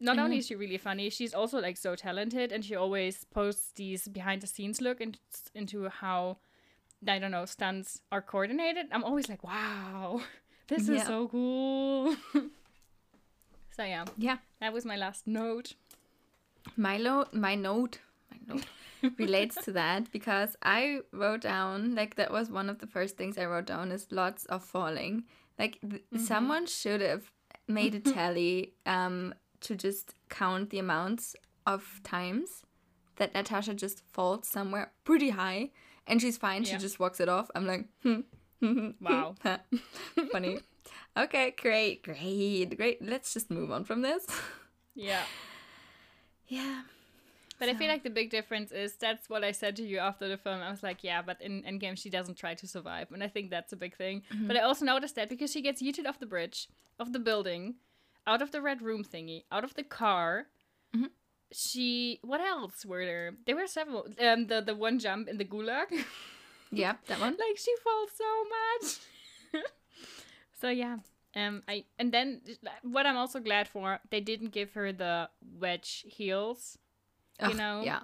not only is she really funny, she's also like so talented and she always posts these behind the scenes look in, into how, I don't know, stunts are coordinated. I'm always like, wow, this is Yeah. so cool. so yeah, yeah that was my last note. my lo- my note my note relates to that because I wrote down like that was one of the first things I wrote down is lots of falling. Like th- someone should have made a tally um to just count the amounts of times that Natasha just falls somewhere pretty high and she's fine. She just walks it off. I'm like, hmm, Wow. funny. okay, great, great, great. Let's just move on from this. Yeah. yeah. But I feel like the big difference is that's what I said to you after the film. I was like, yeah, but in Endgame she doesn't try to survive, and I think that's a big thing. But I also noticed that because she gets yeeted off the bridge, of the building, out of the red room thingy, out of the car. She what else were there? There were several. Um, the the one jump in the gulag, Yeah, that one. like she falls so much. so yeah. Um, I and then what I'm also glad for, they didn't give her the wedge heels you Ugh, know? Yeah.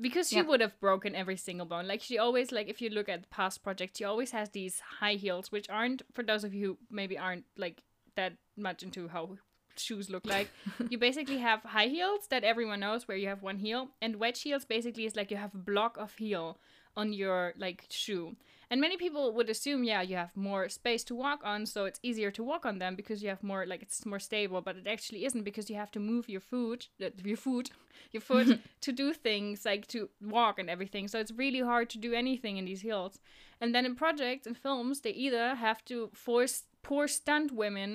because she Yeah. would have broken every single bone. Like she always like if you look at past projects, she always has these high heels, which aren't for those of you who maybe aren't like that much into how shoes look like. you basically have high heels that everyone knows where you have one heel, and wedge heels basically is like you have a block of heel on your like shoe. And many people would assume, yeah, you have more space to walk on, so it's easier to walk on them because you have more, like, it's more stable. But it actually isn't because you have to move your foot, uh, your foot, your foot to do things like to walk and everything. So it's really hard to do anything in these heels. And then in projects and films, they either have to force poor stunt women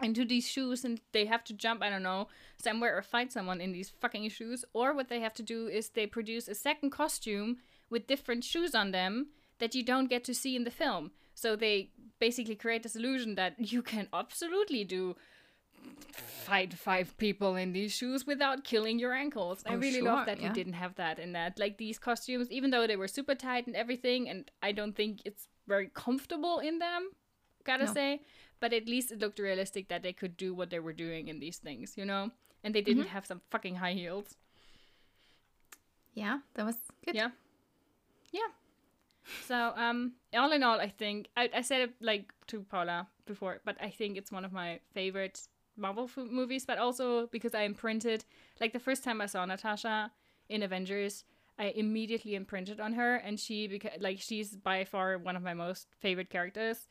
into these shoes and they have to jump, I don't know, somewhere or fight someone in these fucking shoes. Or what they have to do is they produce a second costume with different shoes on them that you don't get to see in the film. So they basically create this illusion that you can absolutely do fight five people in these shoes without killing your ankles. I Oh, really sure, love that yeah. we didn't have that in that. Like these costumes, even though they were super tight and everything, and I don't think it's very comfortable in them, gotta No. say, but at least it looked realistic that they could do what they were doing in these things, you know? And they didn't Mm-hmm. have some fucking high heels. Yeah, that was good. Yeah. Yeah. So, um, all in all, I think I, I said it like to Paula before, but I think it's one of my favorite Marvel f- movies. But also because I imprinted, like the first time I saw Natasha in Avengers, I immediately imprinted on her, and she beca- like she's by far one of my most favorite characters,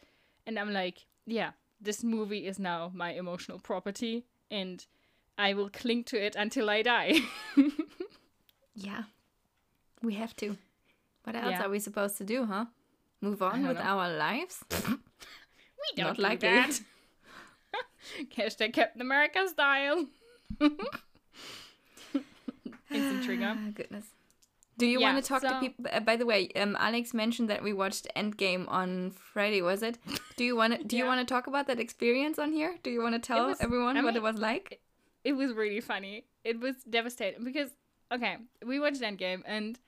and I'm like, yeah, this movie is now my emotional property, and I will cling to it until I die. Yeah. We have to. What else Yeah. are we supposed to do, huh? Move on with know. our lives? We don't Not do likely. that. Hashtag Captain America style. Instant trigger. Ah, goodness. Do you Yeah, want to talk to people? Uh, by the way, um, Alex mentioned that we watched Endgame on Friday. Was it? Do you want to? Do you want to talk about that experience on here? Do you want to tell was- everyone I what mean, it was like? It was really funny. It was devastating because okay, we watched Endgame and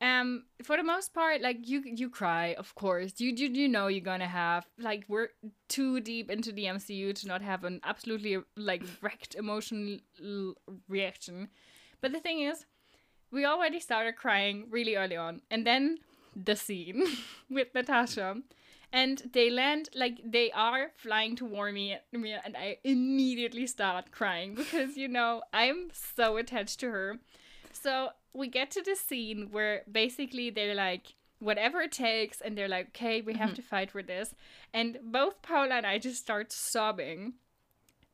um for the most part like you you cry of course you you, you know you're gonna have like we're too deep into the mcu to not have an absolutely like wrecked emotional reaction but the thing is we already started crying really early on and then the scene with natasha. And they land like they are flying toward me, me and i immediately start crying because you know i'm so attached to her. So we get to the scene where basically they're like whatever it takes and they're like okay we have mm-hmm. to fight for this. And both paula and i just start sobbing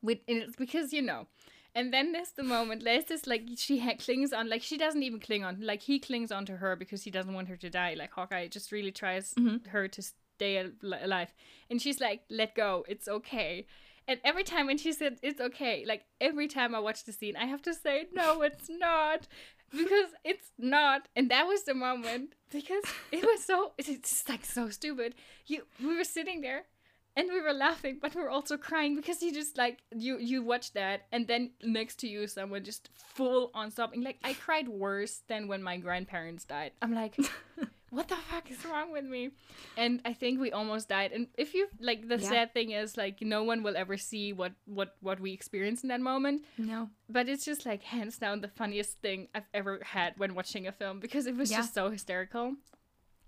with and it's because you know and then there's the moment there's this like she ha- clings on like she doesn't even cling on like he clings on to her because he doesn't want her to die like hawkeye just really tries mm-hmm. her to stay al- alive. And she's like let go it's okay. And every time when she said it's okay like every time i watch the scene i have to say no it's not because it's not. And that was the moment because it was so it's just like so stupid. You we were sitting there and we were laughing but we were also crying because you just like you you watch that and then next to you someone just full on stopping like i cried worse than when my grandparents died i'm like what the fuck is wrong with me and i think we almost died and if you like the Yeah. sad thing is like no one will ever see what what what we experienced in that moment No. but it's just like hands down the funniest thing I've ever had when watching a film because it was Yeah. just so hysterical.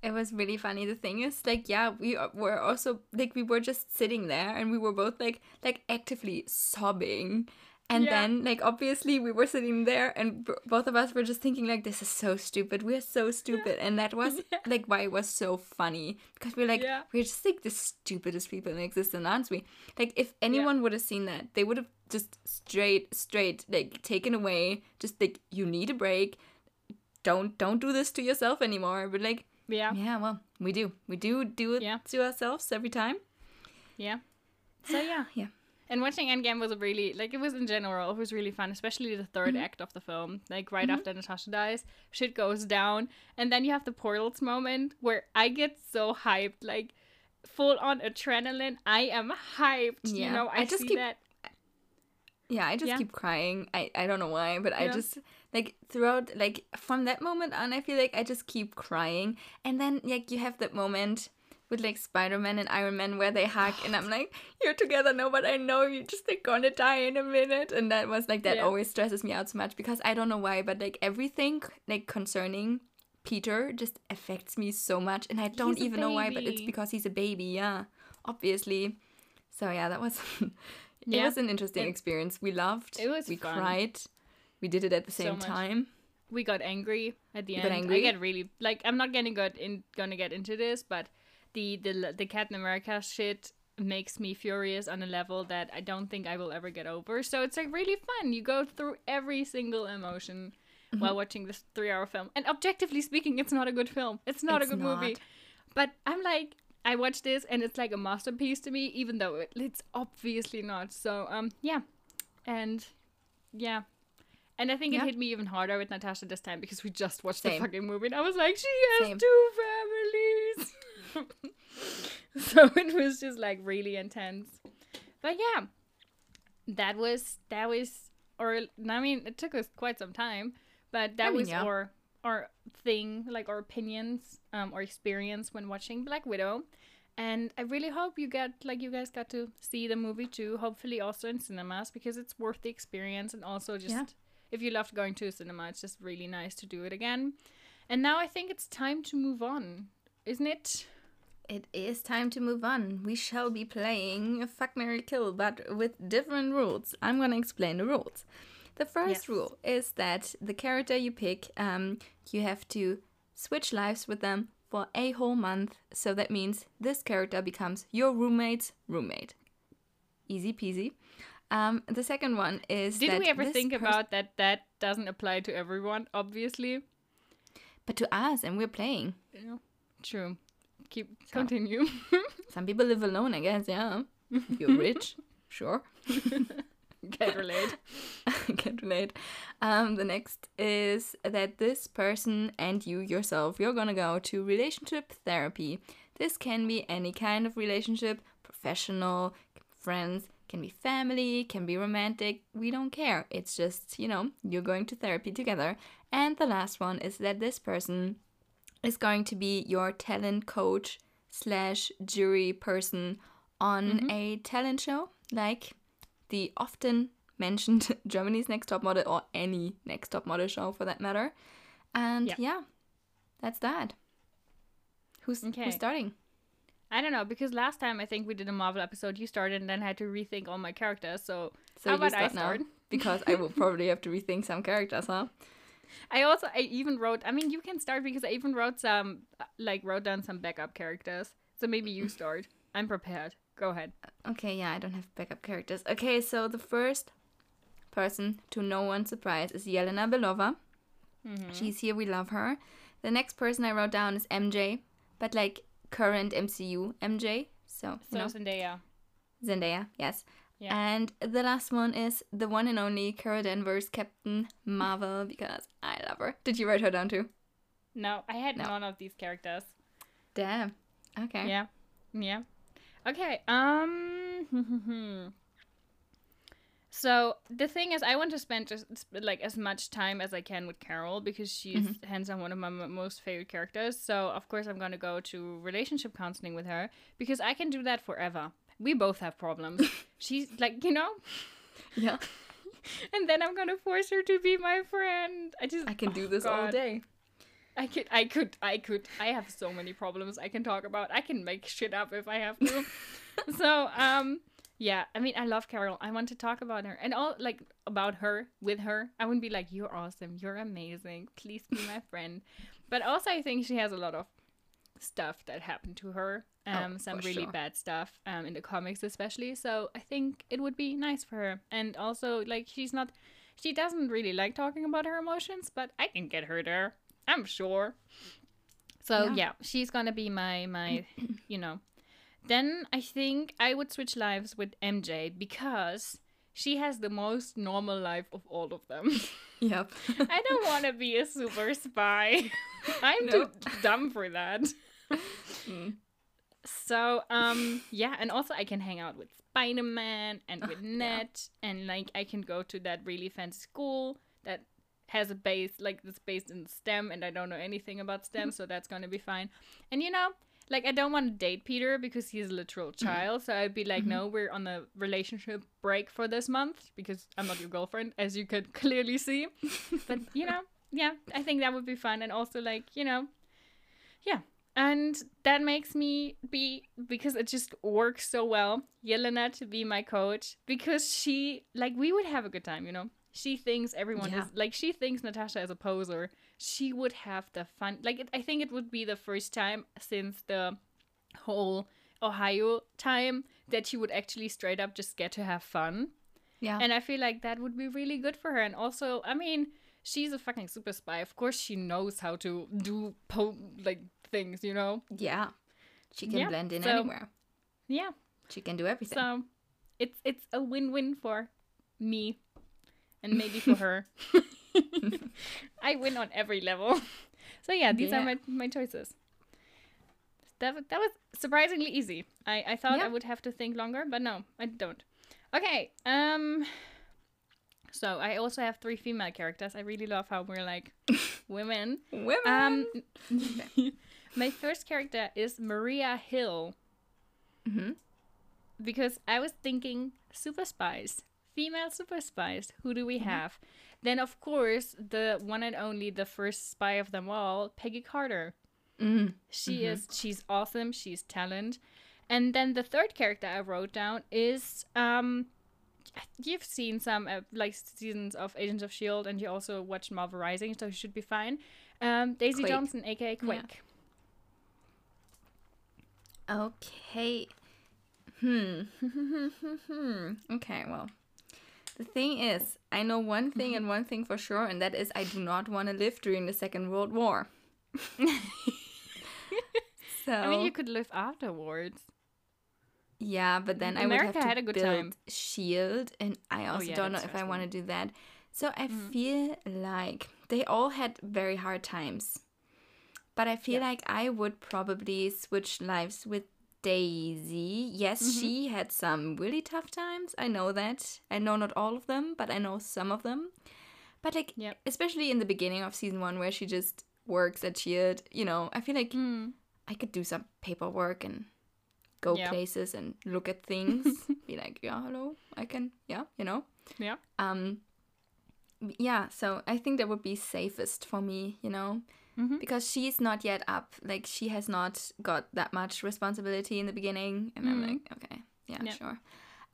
It was really funny. The thing is, like, yeah, we uh, were also like we were just sitting there, and we were both like like actively sobbing. And Yeah. then, like, obviously, we were sitting there, and b- both of us were just thinking, like, this is so stupid. We're so stupid. And that was, like, why it was so funny. Because we're like, Yeah. we're just, like, the stupidest people in existence, aren't we? Like, if anyone would have seen that, they would have just straight, straight, like, taken away, just, like, you need a break. Don't, don't do this to yourself anymore. But, like, Yeah. yeah, well, we do. We do do it Yeah. to ourselves every time. Yeah. So yeah. Yeah. And watching Endgame was a really like it was in general, it was really fun, especially the 3rd Mm-hmm. act of the film. Like right after Natasha dies, shit goes down. And then you have the portals moment where I get so hyped, like full on adrenaline. I am hyped. Yeah. You know, I, I just keep- that Yeah, I just Yeah. keep crying. I, I don't know why, but I just like throughout like from that moment on I feel like I just keep crying. And then like you have that moment with like Spider Man and Iron Man where they hug and I'm like, You're together no, but I know you're just like gonna die in a minute and that was like that Yeah. always stresses me out so much because I don't know why, but like everything like concerning Peter just affects me so much and I don't He's even know why, but it's because he's a baby, yeah. Obviously. So yeah, that was it was an interesting And experience. We laughed. it was we fun. cried. We did it at the same much. time. we got angry at the You end. got I get really like I'm not getting good in gonna get into this, but the the the Captain America shit makes me furious on a level that I don't think I will ever get over. So it's like really fun. You go through every single emotion Mm-hmm. while watching this three hour film. And objectively speaking, it's not a good film. It's not It's a good movie. But I'm like, I watched this and it's like a masterpiece to me, even though it, it's obviously not. So um, yeah, and yeah, and I think it hit me even harder with Natasha this time because we just watched Same. the fucking movie and I was like, she has Same. two families. so it was just like really intense. But yeah, that was that was or I mean it took us quite some time, but that I mean, was yeah. our our thing, like our opinions, um, our experience when watching Black Widow. And I really hope you get like you guys got to see the movie too. Hopefully also in cinemas because it's worth the experience and also just Yeah. if you loved going to a cinema, it's just really nice to do it again. And now I think it's time to move on, isn't it? It is time to move on. We shall be playing Fuck Mary Kill, but with different rules. I'm gonna explain the rules. The first Yes. rule is that the character you pick, um, you have to switch lives with them for a whole month. So that means this character becomes your roommate's roommate. Easy peasy. Um, the second one is Did we ever think about that that doesn't apply to everyone, obviously? but to us, and we're playing. Yeah. True. Keep continue. Some people live alone, I guess. Yeah, you're rich, sure. Get relate. can relate. Um, the next is that this person and you yourself, you're gonna go to relationship therapy. This can be any kind of relationship, professional, friends, can be family, can be romantic. We don't care. It's just, you know, you're going to therapy together. And the last one is that this person is going to be your talent coach slash jury person on a talent show like the often mentioned Germany's Next Top Model or any Next Top Model show for that matter. And Yeah. yeah, that's that. Who's, Okay. who's starting? I don't know because last time I think we did a Marvel episode. You started and then had to rethink all my characters. So, So how about I start now? Because I will probably have to rethink some characters, huh? I also I even wrote. I mean, you can start because I even wrote some uh, like wrote down some backup characters. So maybe you start. I'm prepared. Go ahead. Okay, yeah, I don't have backup characters. Okay, so the first person, to no one's surprise, is Yelena Belova. Mm-hmm. She's here, we love her. The next person I wrote down is MJ, but like current MCU MJ. So, So you know, Zendaya. Zendaya, yes. Yeah. And the last one is the one and only Carol Danvers, Captain Marvel, because I love her. Did you write her down too? No, I had No. none of these characters. Damn. Okay. Yeah. Yeah. Okay. Um So the thing is I want to spend just like as much time as I can with Carol because she's hands on one of my m- most favorite characters. So of course I'm going to go to relationship counseling with her because I can do that forever. We both have problems. she's like, you know, Yeah. and then I'm going to force her to be my friend. I just I can do oh, this all day. I could, I could, I could. I have so many problems I can talk about. I can make shit up if I have to. so, um, yeah. I mean, I love Carol. I want to talk about her and all like about her with her. I wouldn't be like, "You're awesome. You're amazing. Please be my friend." But also, I think she has a lot of stuff that happened to her. Um, Oh, some really sure. bad stuff. Um, in the comics especially. So I think it would be nice for her. And also, like, she's not. She doesn't really like talking about her emotions, but I can get her there. I'm sure. So Yeah. yeah, she's gonna be my my, you know. Then I think I would switch lives with MJ because she has the most normal life of all of them. Yep. I don't want to be a super spy. I'm No. too dumb for that. So um yeah, and also I can hang out with Spider Man and with Ned, and like I can go to that really fancy school that has a base like that's based in STEM, and I don't know anything about STEM, mm-hmm. so that's gonna be fine. And you know, like I don't want to date Peter because he's a literal mm-hmm. child, so I'd be like, mm-hmm. no, we're on a relationship break for this month because I'm not your girlfriend, as you could clearly see. but you know, yeah, I think that would be fun, and also like you know, yeah, and that makes me be because it just works so well. Yelena to be my coach because she like we would have a good time, you know. She thinks everyone Yeah. is like she thinks Natasha is a poser. She would have the fun. Like it, I think it would be the first time since the whole Ohio time that she would actually straight up just get to have fun. Yeah. And I feel like that would be really good for her. And also, I mean, she's a fucking super spy. Of course, she knows how to do po- like things, you know. yeah. She can Yeah, blend in so- anywhere. Yeah. She can do everything. So it's it's a win-win for me and maybe for her. I win on every level. So yeah, these are my my choices. That that was surprisingly easy. I I thought I would have to think longer, but no, I don't. Okay. Um so I also have three female characters. I really love how we're like women. Women. Um my first character is Maria Hill Mhm. because I was thinking super spies, female super spies. Who do we Mm-hmm. have? Then of course the one and only, the first spy of them all, Peggy Carter. Mm. She is she's awesome. She's talent. And then the third character I wrote down is um. You've seen some uh, like seasons of Agents of Shield, and you also watched Marvel Rising, so you should be fine. Um, Daisy Quake. Johnson, aka Quake. Okay. Hmm. okay, well. The thing is, I know one thing and one thing for sure, and that is I do not want to live during the Second World War. so I mean, you could live afterwards. yeah, but then I would America have to had a good build time. Oh, Shield, and I also yeah, don't know if I want to do that. So I Mm-hmm. feel like they all had very hard times, but I feel like I would probably switch lives with Daisy. Yes, Mm-hmm. she had some really tough times. I know that. I know not all of them, but I know some of them. But like, Yep. especially in the beginning of season one, where she just works at Shield, you know, I feel like I could do some paperwork and go Mm. Yeah. places and look at things. be like, yeah, hello, I can, yeah, you know. Yeah. Um, yeah, so I think that would be safest for me, you know, Mm-hmm. because she's not yet up. Like she has not got that much responsibility in the beginning, and I'm like, okay, yeah, Mm-hmm. Sure.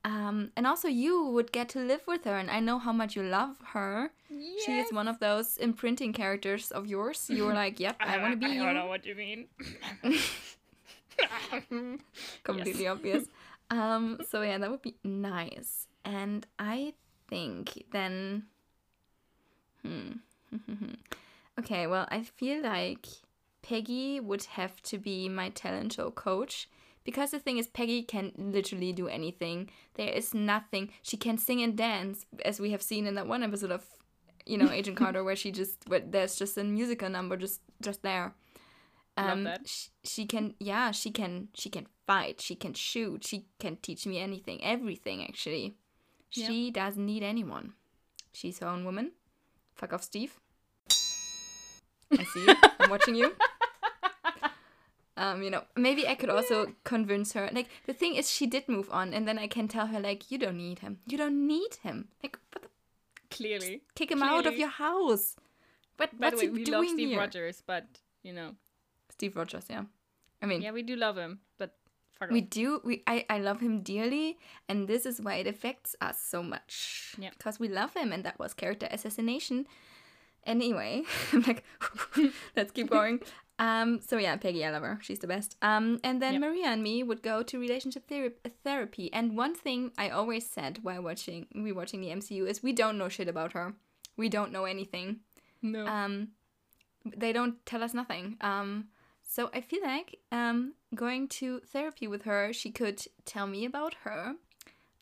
Um, and also you would get to live with her, and I know how much you love her. She is one of those imprinting characters of yours. You were like, yep, I want to be I you. don't know what you mean. completely obvious. Um, so yeah, that would be nice. And I think then, hmm, okay. Well, I feel like Peggy would have to be my talent show coach because the thing is, Peggy can literally do anything. There is nothing she can sing and dance, as we have seen in that one episode of, you know, Agent Carter, where she just where there's just a musical number just just there. Love Um, that. sh- she can, yeah, she can, she can fight, she can shoot, she can teach me anything, everything actually. She doesn't need anyone. She's her own woman. Fuck off, Steve. I see you. I'm watching you. Um, you know, maybe I could also convince her. Like the thing is, she did move on, and then I can tell her like, you don't need him. You don't need him. Like, what the, Clearly. kick him out of your house. What? By the what's way, he we doing love Steve here? Rogers, but you know, Steve Rogers, yeah. I mean, yeah, we do love him, but fuck we off. do. We I I love him dearly, and this is why it affects us so much. Yeah. Because we love him, and that was character assassination. Anyway, I'm like, let's keep going. Um, so yeah, Peggy, I love her. She's the best. Um, and then Yep. Maria and me would go to relationship thera- therapy. And one thing I always said while watching rewatching the MCU is we don't know shit about her. We don't know anything. No. Um, they don't tell us nothing. Um, so I feel like um going to therapy with her, she could tell me about her.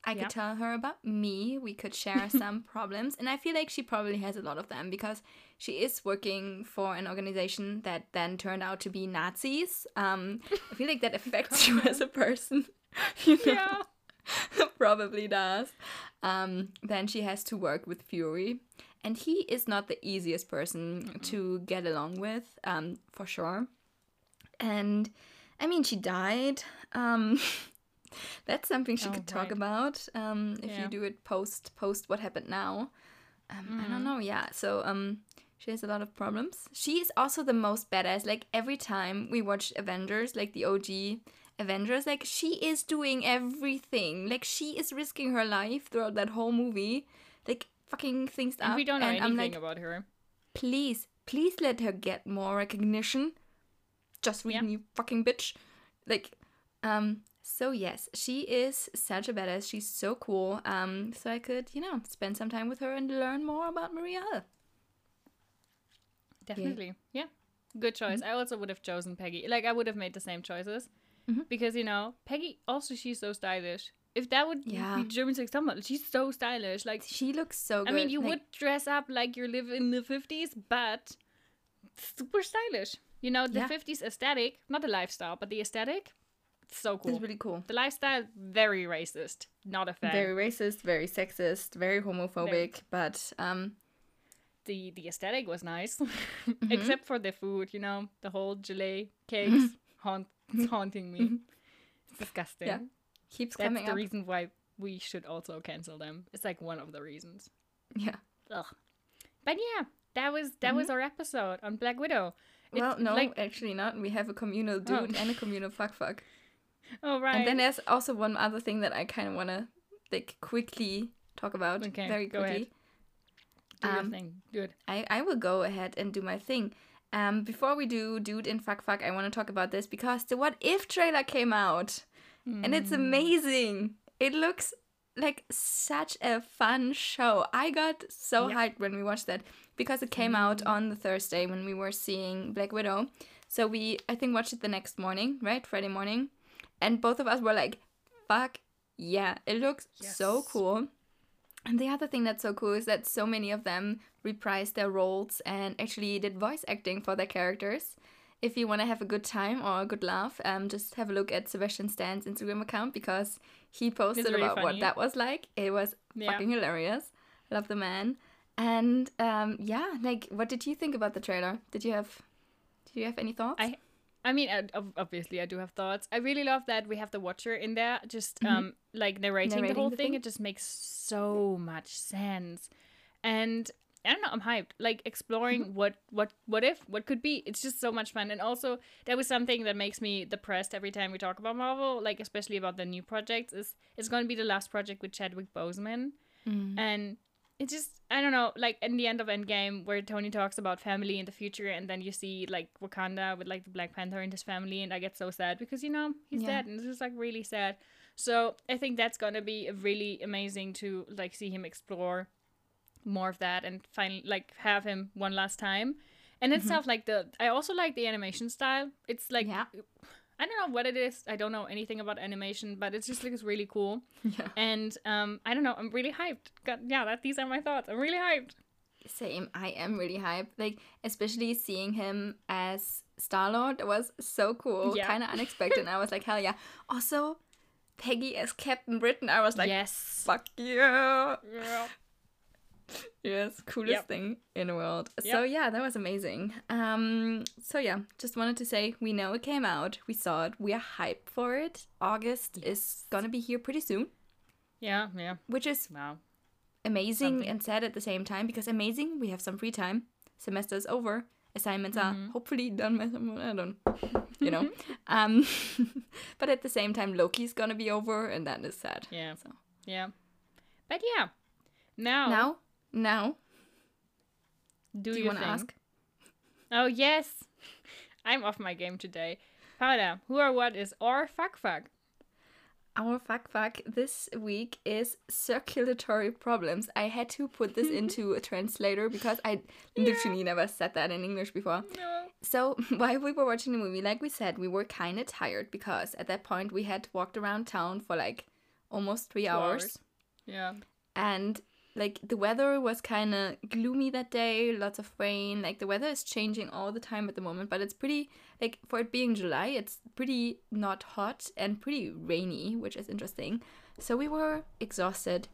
I Yeah. could tell her about me. We could share some problems, and I feel like she probably has a lot of them because she is working for an organization that then turned out to be Nazis. Um, I feel like that affects you as a person. You know? yeah. probably does. Um, then she has to work with Fury, and he is not the easiest person to get along with, um, for sure. And I mean, she died. Um, that's something she Oh, could talk right. about. Um, if Yeah. you do it post post what happened now. Um, I don't know. Yeah. So um, She has a lot of problems. She is also the most badass. Like every time we watch Avengers, like the OG Avengers, like she is doing everything. Like she is risking her life throughout that whole movie. Like fucking things And up. we don't know and anything I'm like, about her. please, please let her get more recognition. Just reading you fucking bitch. Like, um, so yes, she is such a badass. She's so cool. Um, so I could, you know, spend some time with her and learn more about Maria. Definitely. Yeah. Good choice. Mm-hmm. I also would have chosen Peggy. Like I would have made the same choices. Mm-hmm. Because, you know, Peggy also she's so stylish. If that would Yeah. be German sex Summer, she's so stylish. Like She looks so good. I mean you Like, would dress up like you live in the fifties, but super stylish. You know, the Yeah. fifties aesthetic, not the lifestyle, but the aesthetic, so cool. It's really cool. the lifestyle, very racist. Not a fan. Very racist, very sexist, very homophobic, but um, the the aesthetic was nice, Mm-hmm. except for the food. You know, the whole gelée cakes haunt it's haunting me. It's disgusting. Mm-hmm. Yeah. keeps That's coming the up. reason why we should also cancel them. It's like one of the reasons. Yeah. Ugh. But yeah, that was that was our episode on Black Widow. It- Mm-hmm. Well, no, like- actually not. We have a communal dude and a communal fuck fuck. Oh right. And then there's also one other thing that I kind of want to like quickly talk about. Okay, very go quickly. ahead. do your um, thing. Good. I, I will go ahead and do my thing. Um, before we do dude in fuck fuck, I want to talk about this because the what if trailer came out, and it's Hmm. amazing. It looks like such a fun show. I got so Yeah. hyped when we watched that because it came out on the Thursday when we were seeing Black Widow. So we I think watched it the next morning, right, Friday morning, and both of us were like, "Fuck yeah!" It looks so cool. And the other thing that's so cool is that so many of them reprised their roles and actually did voice acting for their characters. If you want to have a good time or a good laugh, um, just have a look at Sebastian Stan's Instagram account because he posted really about what that was like. It was Yeah. fucking hilarious. Love the man. And um, yeah, like, what did you think about the trailer? Did you have, did you have any thoughts? I I mean, obviously, I do have thoughts. I really love that we have the watcher in there, just um, like narrating, the Mm-hmm. Whole the thing. thing. It just makes so much sense, and I don't know. I'm hyped. Like exploring Mm-hmm. what what what if what could be. It's just so much fun, and also that was something that makes me depressed every time we talk about Marvel. Like especially about the new projects. Is it's going to be the last project with Chadwick Boseman, Mm. and it just I don't know, like in the end of Endgame where Tony talks about family in the future and then you see like Wakanda with like the Black Panther and his family and I get so sad because you know, he's Yeah. dead and it's just like really sad. So I think that's gonna be really amazing to like see him explore more of that and finally like have him one last time. And Mm-hmm. itself like the I also like the animation style. It's like Yeah. I don't know what it is. I don't know anything about animation, but it just looks really cool. Yeah. And um, I don't know. I'm really hyped. God, yeah, that these are my thoughts. I'm really hyped. Same. I am really hyped. Like, especially seeing him as Star Lord was so cool. Yeah. Kind of unexpected. and I was like, hell yeah. Also, Peggy as Captain Britain. I was like, yes. fuck yeah. Yeah. Yes, coolest Yep. thing in the world. So yeah, that was amazing. Um, so yeah, just wanted to say we know it came out. We saw it. We are hyped for it. August is gonna be here pretty soon, Yeah. Yeah. which is Wow. amazing Something. and sad at the same time because amazing we have some free time semester is over assignments Mm-hmm. are hopefully done by some i don't you know um but at the same time loki's gonna be over and that is sad Yeah. so Yeah. But yeah. Now, now now do, do you want to ask Oh yes. I'm off my game today. Paula, who or what is our fuck fuck? our fuck fuck this week is circulatory problems i had to put this into a translator because i literally never said that in english before No. So while we were watching the movie, like we said, we were kind of tired because at that point we had walked around town for like almost three hours. hours. Yeah. and like the weather was kind of gloomy that day, lots of rain. Like the weather is changing all the time at the moment, but it's pretty like for it being July, it's pretty not hot and pretty rainy, which is interesting. So we were exhausted.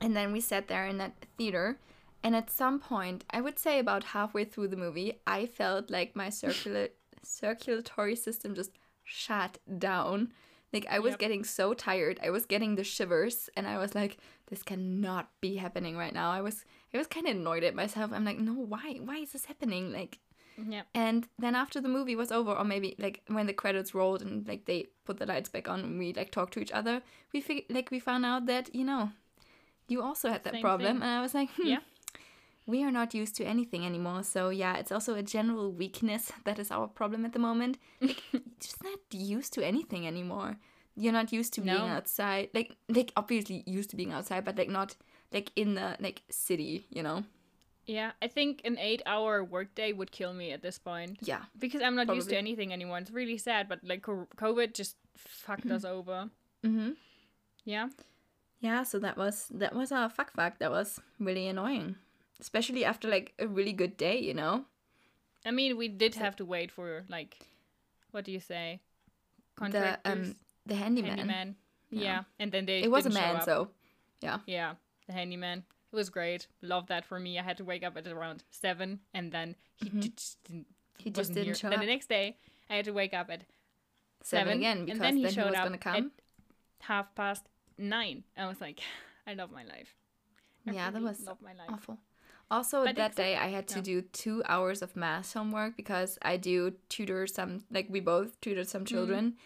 And then we sat there in that theater and at some point, I would say about halfway through the movie, I felt like my circula- circulatory system just shut down Like I was Yep. getting so tired. I was getting the shivers and I was like this cannot be happening right now. I was I was kind of annoyed at myself. I'm like, "No, why? Why is this happening?" Like Yeah. and then after the movie was over, or maybe like when the credits rolled and like they put the lights back on and we like talked to each other, we fig- like we found out that you know, you also had that Same problem, thing. and I was like, hmm, Yeah. We are not used to anything anymore. So yeah, it's also a general weakness that is our problem at the moment. Like, just not used to anything anymore. You're not used to being outside. Like like obviously used to being outside, but like not like in the like city, you know. Yeah, I think an eight-hour workday would kill me at this point Yeah. because I'm not used to anything anymore. It's really sad, but like COVID just fucked us over. Mm-hmm. Yeah. Yeah, so that was that was a fuck fuck. That was really annoying, especially after like a really good day, you know. I mean, we did have to wait for like, what do you say? The Contractors, um the handyman. handyman. Yeah. Yeah. and then they. It was a man, so yeah. Yeah, the handyman. It was great. Love that for me. I had to wake up at around seven, and then he j- just didn't. Mm-hmm. He just didn't here. show then up. the next day, I had to wake up at Seven, seven, again and because then he then showed was up gonna come. at half past nine. I was like, I love my life. I yeah, that was love my life. awful. Also, But that day I had to yeah. do two hours of math homework because I do tutor some, like we both tutor some Mm-hmm. children,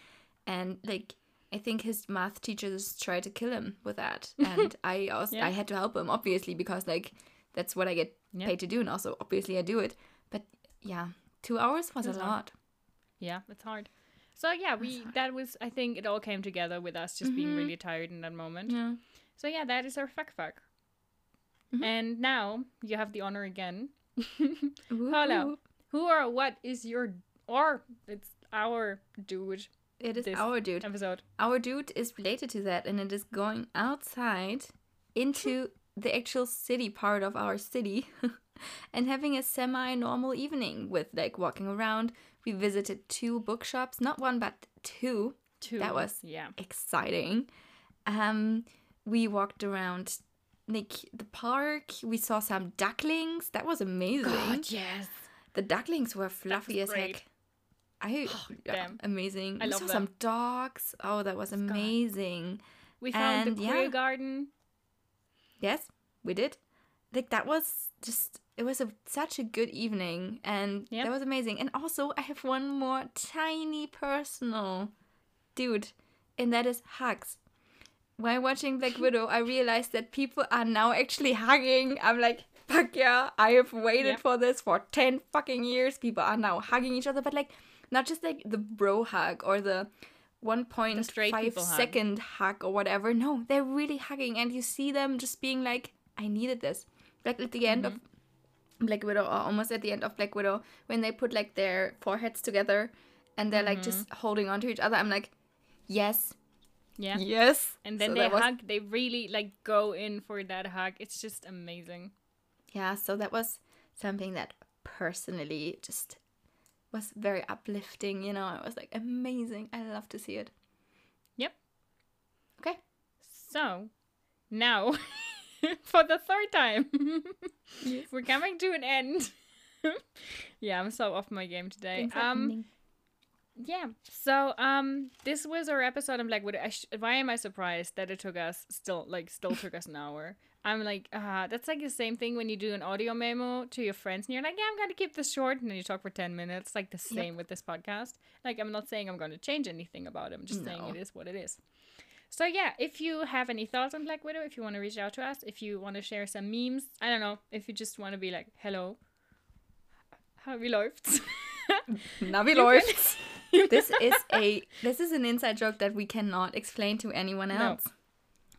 and like I think his math teachers tried to kill him with that, and I also Yeah. I had to help him obviously because like that's what I get Yeah. paid to do, and also obviously I do it. But yeah, two hours was a hard. lot. Yeah, it's hard. So yeah, we that was I think it all came together with us just being really tired in that moment. Mm-hmm. Yeah. So yeah, that is our fuck fuck. Mm-hmm. And now you have the honor again. Paula, who or what is your or it's our dude It is our dude. episode. Our dude is related to that, and it is going outside into the actual city part of our city and having a semi normal evening with like walking around. We visited two bookshops, not one, but two. Two. That was yeah. exciting. Um, we walked around like the park. We saw some ducklings. That was amazing. God, yes. The ducklings were fluffy as great. heck. I yeah, oh, uh, damn. amazing. I we saw them. some dogs. Oh, that was amazing. We found And, the yeah. garden. Yes, we did. Like that was just it was a such a good evening and Yep. that was amazing. And also I have one more tiny personal dude, and that is hugs. While watching Black Widow, I realized that people are now actually hugging. I'm like, fuck yeah, I have waited Yep. for this for 10 fucking years. People are now hugging each other, but like, not just like the bro hug or the 1.5 straight people hug. hug or whatever. No, they're really hugging, and you see them just being like, I needed this. Like at the end of Mm-hmm. Black Widow, or almost at the end of Black Widow, when they put like their foreheads together and they're like just Mm-hmm. holding on to each other, I'm like, yes, Yeah. yes. And then So they that was- hug. They really like go in for that hug. It's just amazing. Yeah, so that was something that personally just was very uplifting, you know. It was like amazing. I love to see it. Yep. Okay. So now, for the third time, we're coming to an end. yeah, I'm so off my game today. Um. Yeah. So um, this was our episode. I'm like, what? I sh- why am I surprised that it took us still like still took us an hour? I'm like, ah, that's like the same thing when you do an audio memo to your friends and you're like, yeah, I'm gonna keep this short, and then you talk for ten minutes. Like the same with this podcast. Like I'm not saying I'm gonna change anything about it. I'm just saying it is what it is. So yeah, if you have any thoughts on Black Widow, if you want to reach out to us, if you want to share some memes, I don't know, if you just want to be like, hello, how wie läuft's? Na, wie läuft's? this is a this is an inside joke that we cannot explain to anyone No. else.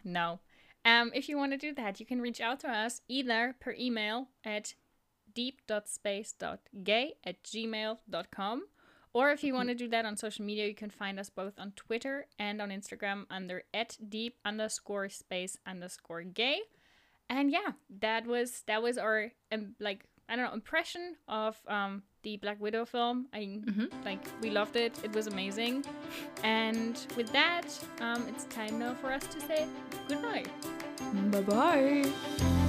No. Um, if you want to do that, you can reach out to us either per email at deep.space.gay at gmail.com. Or if you want to do that on social media, you can find us both on Twitter and on Instagram under at deep underscore space underscore gay. And yeah, that was that was our um, like I don't know impression of um the Black Widow film. I like we loved it. It was amazing. And with that, um, it's time now for us to say goodbye. Bye bye.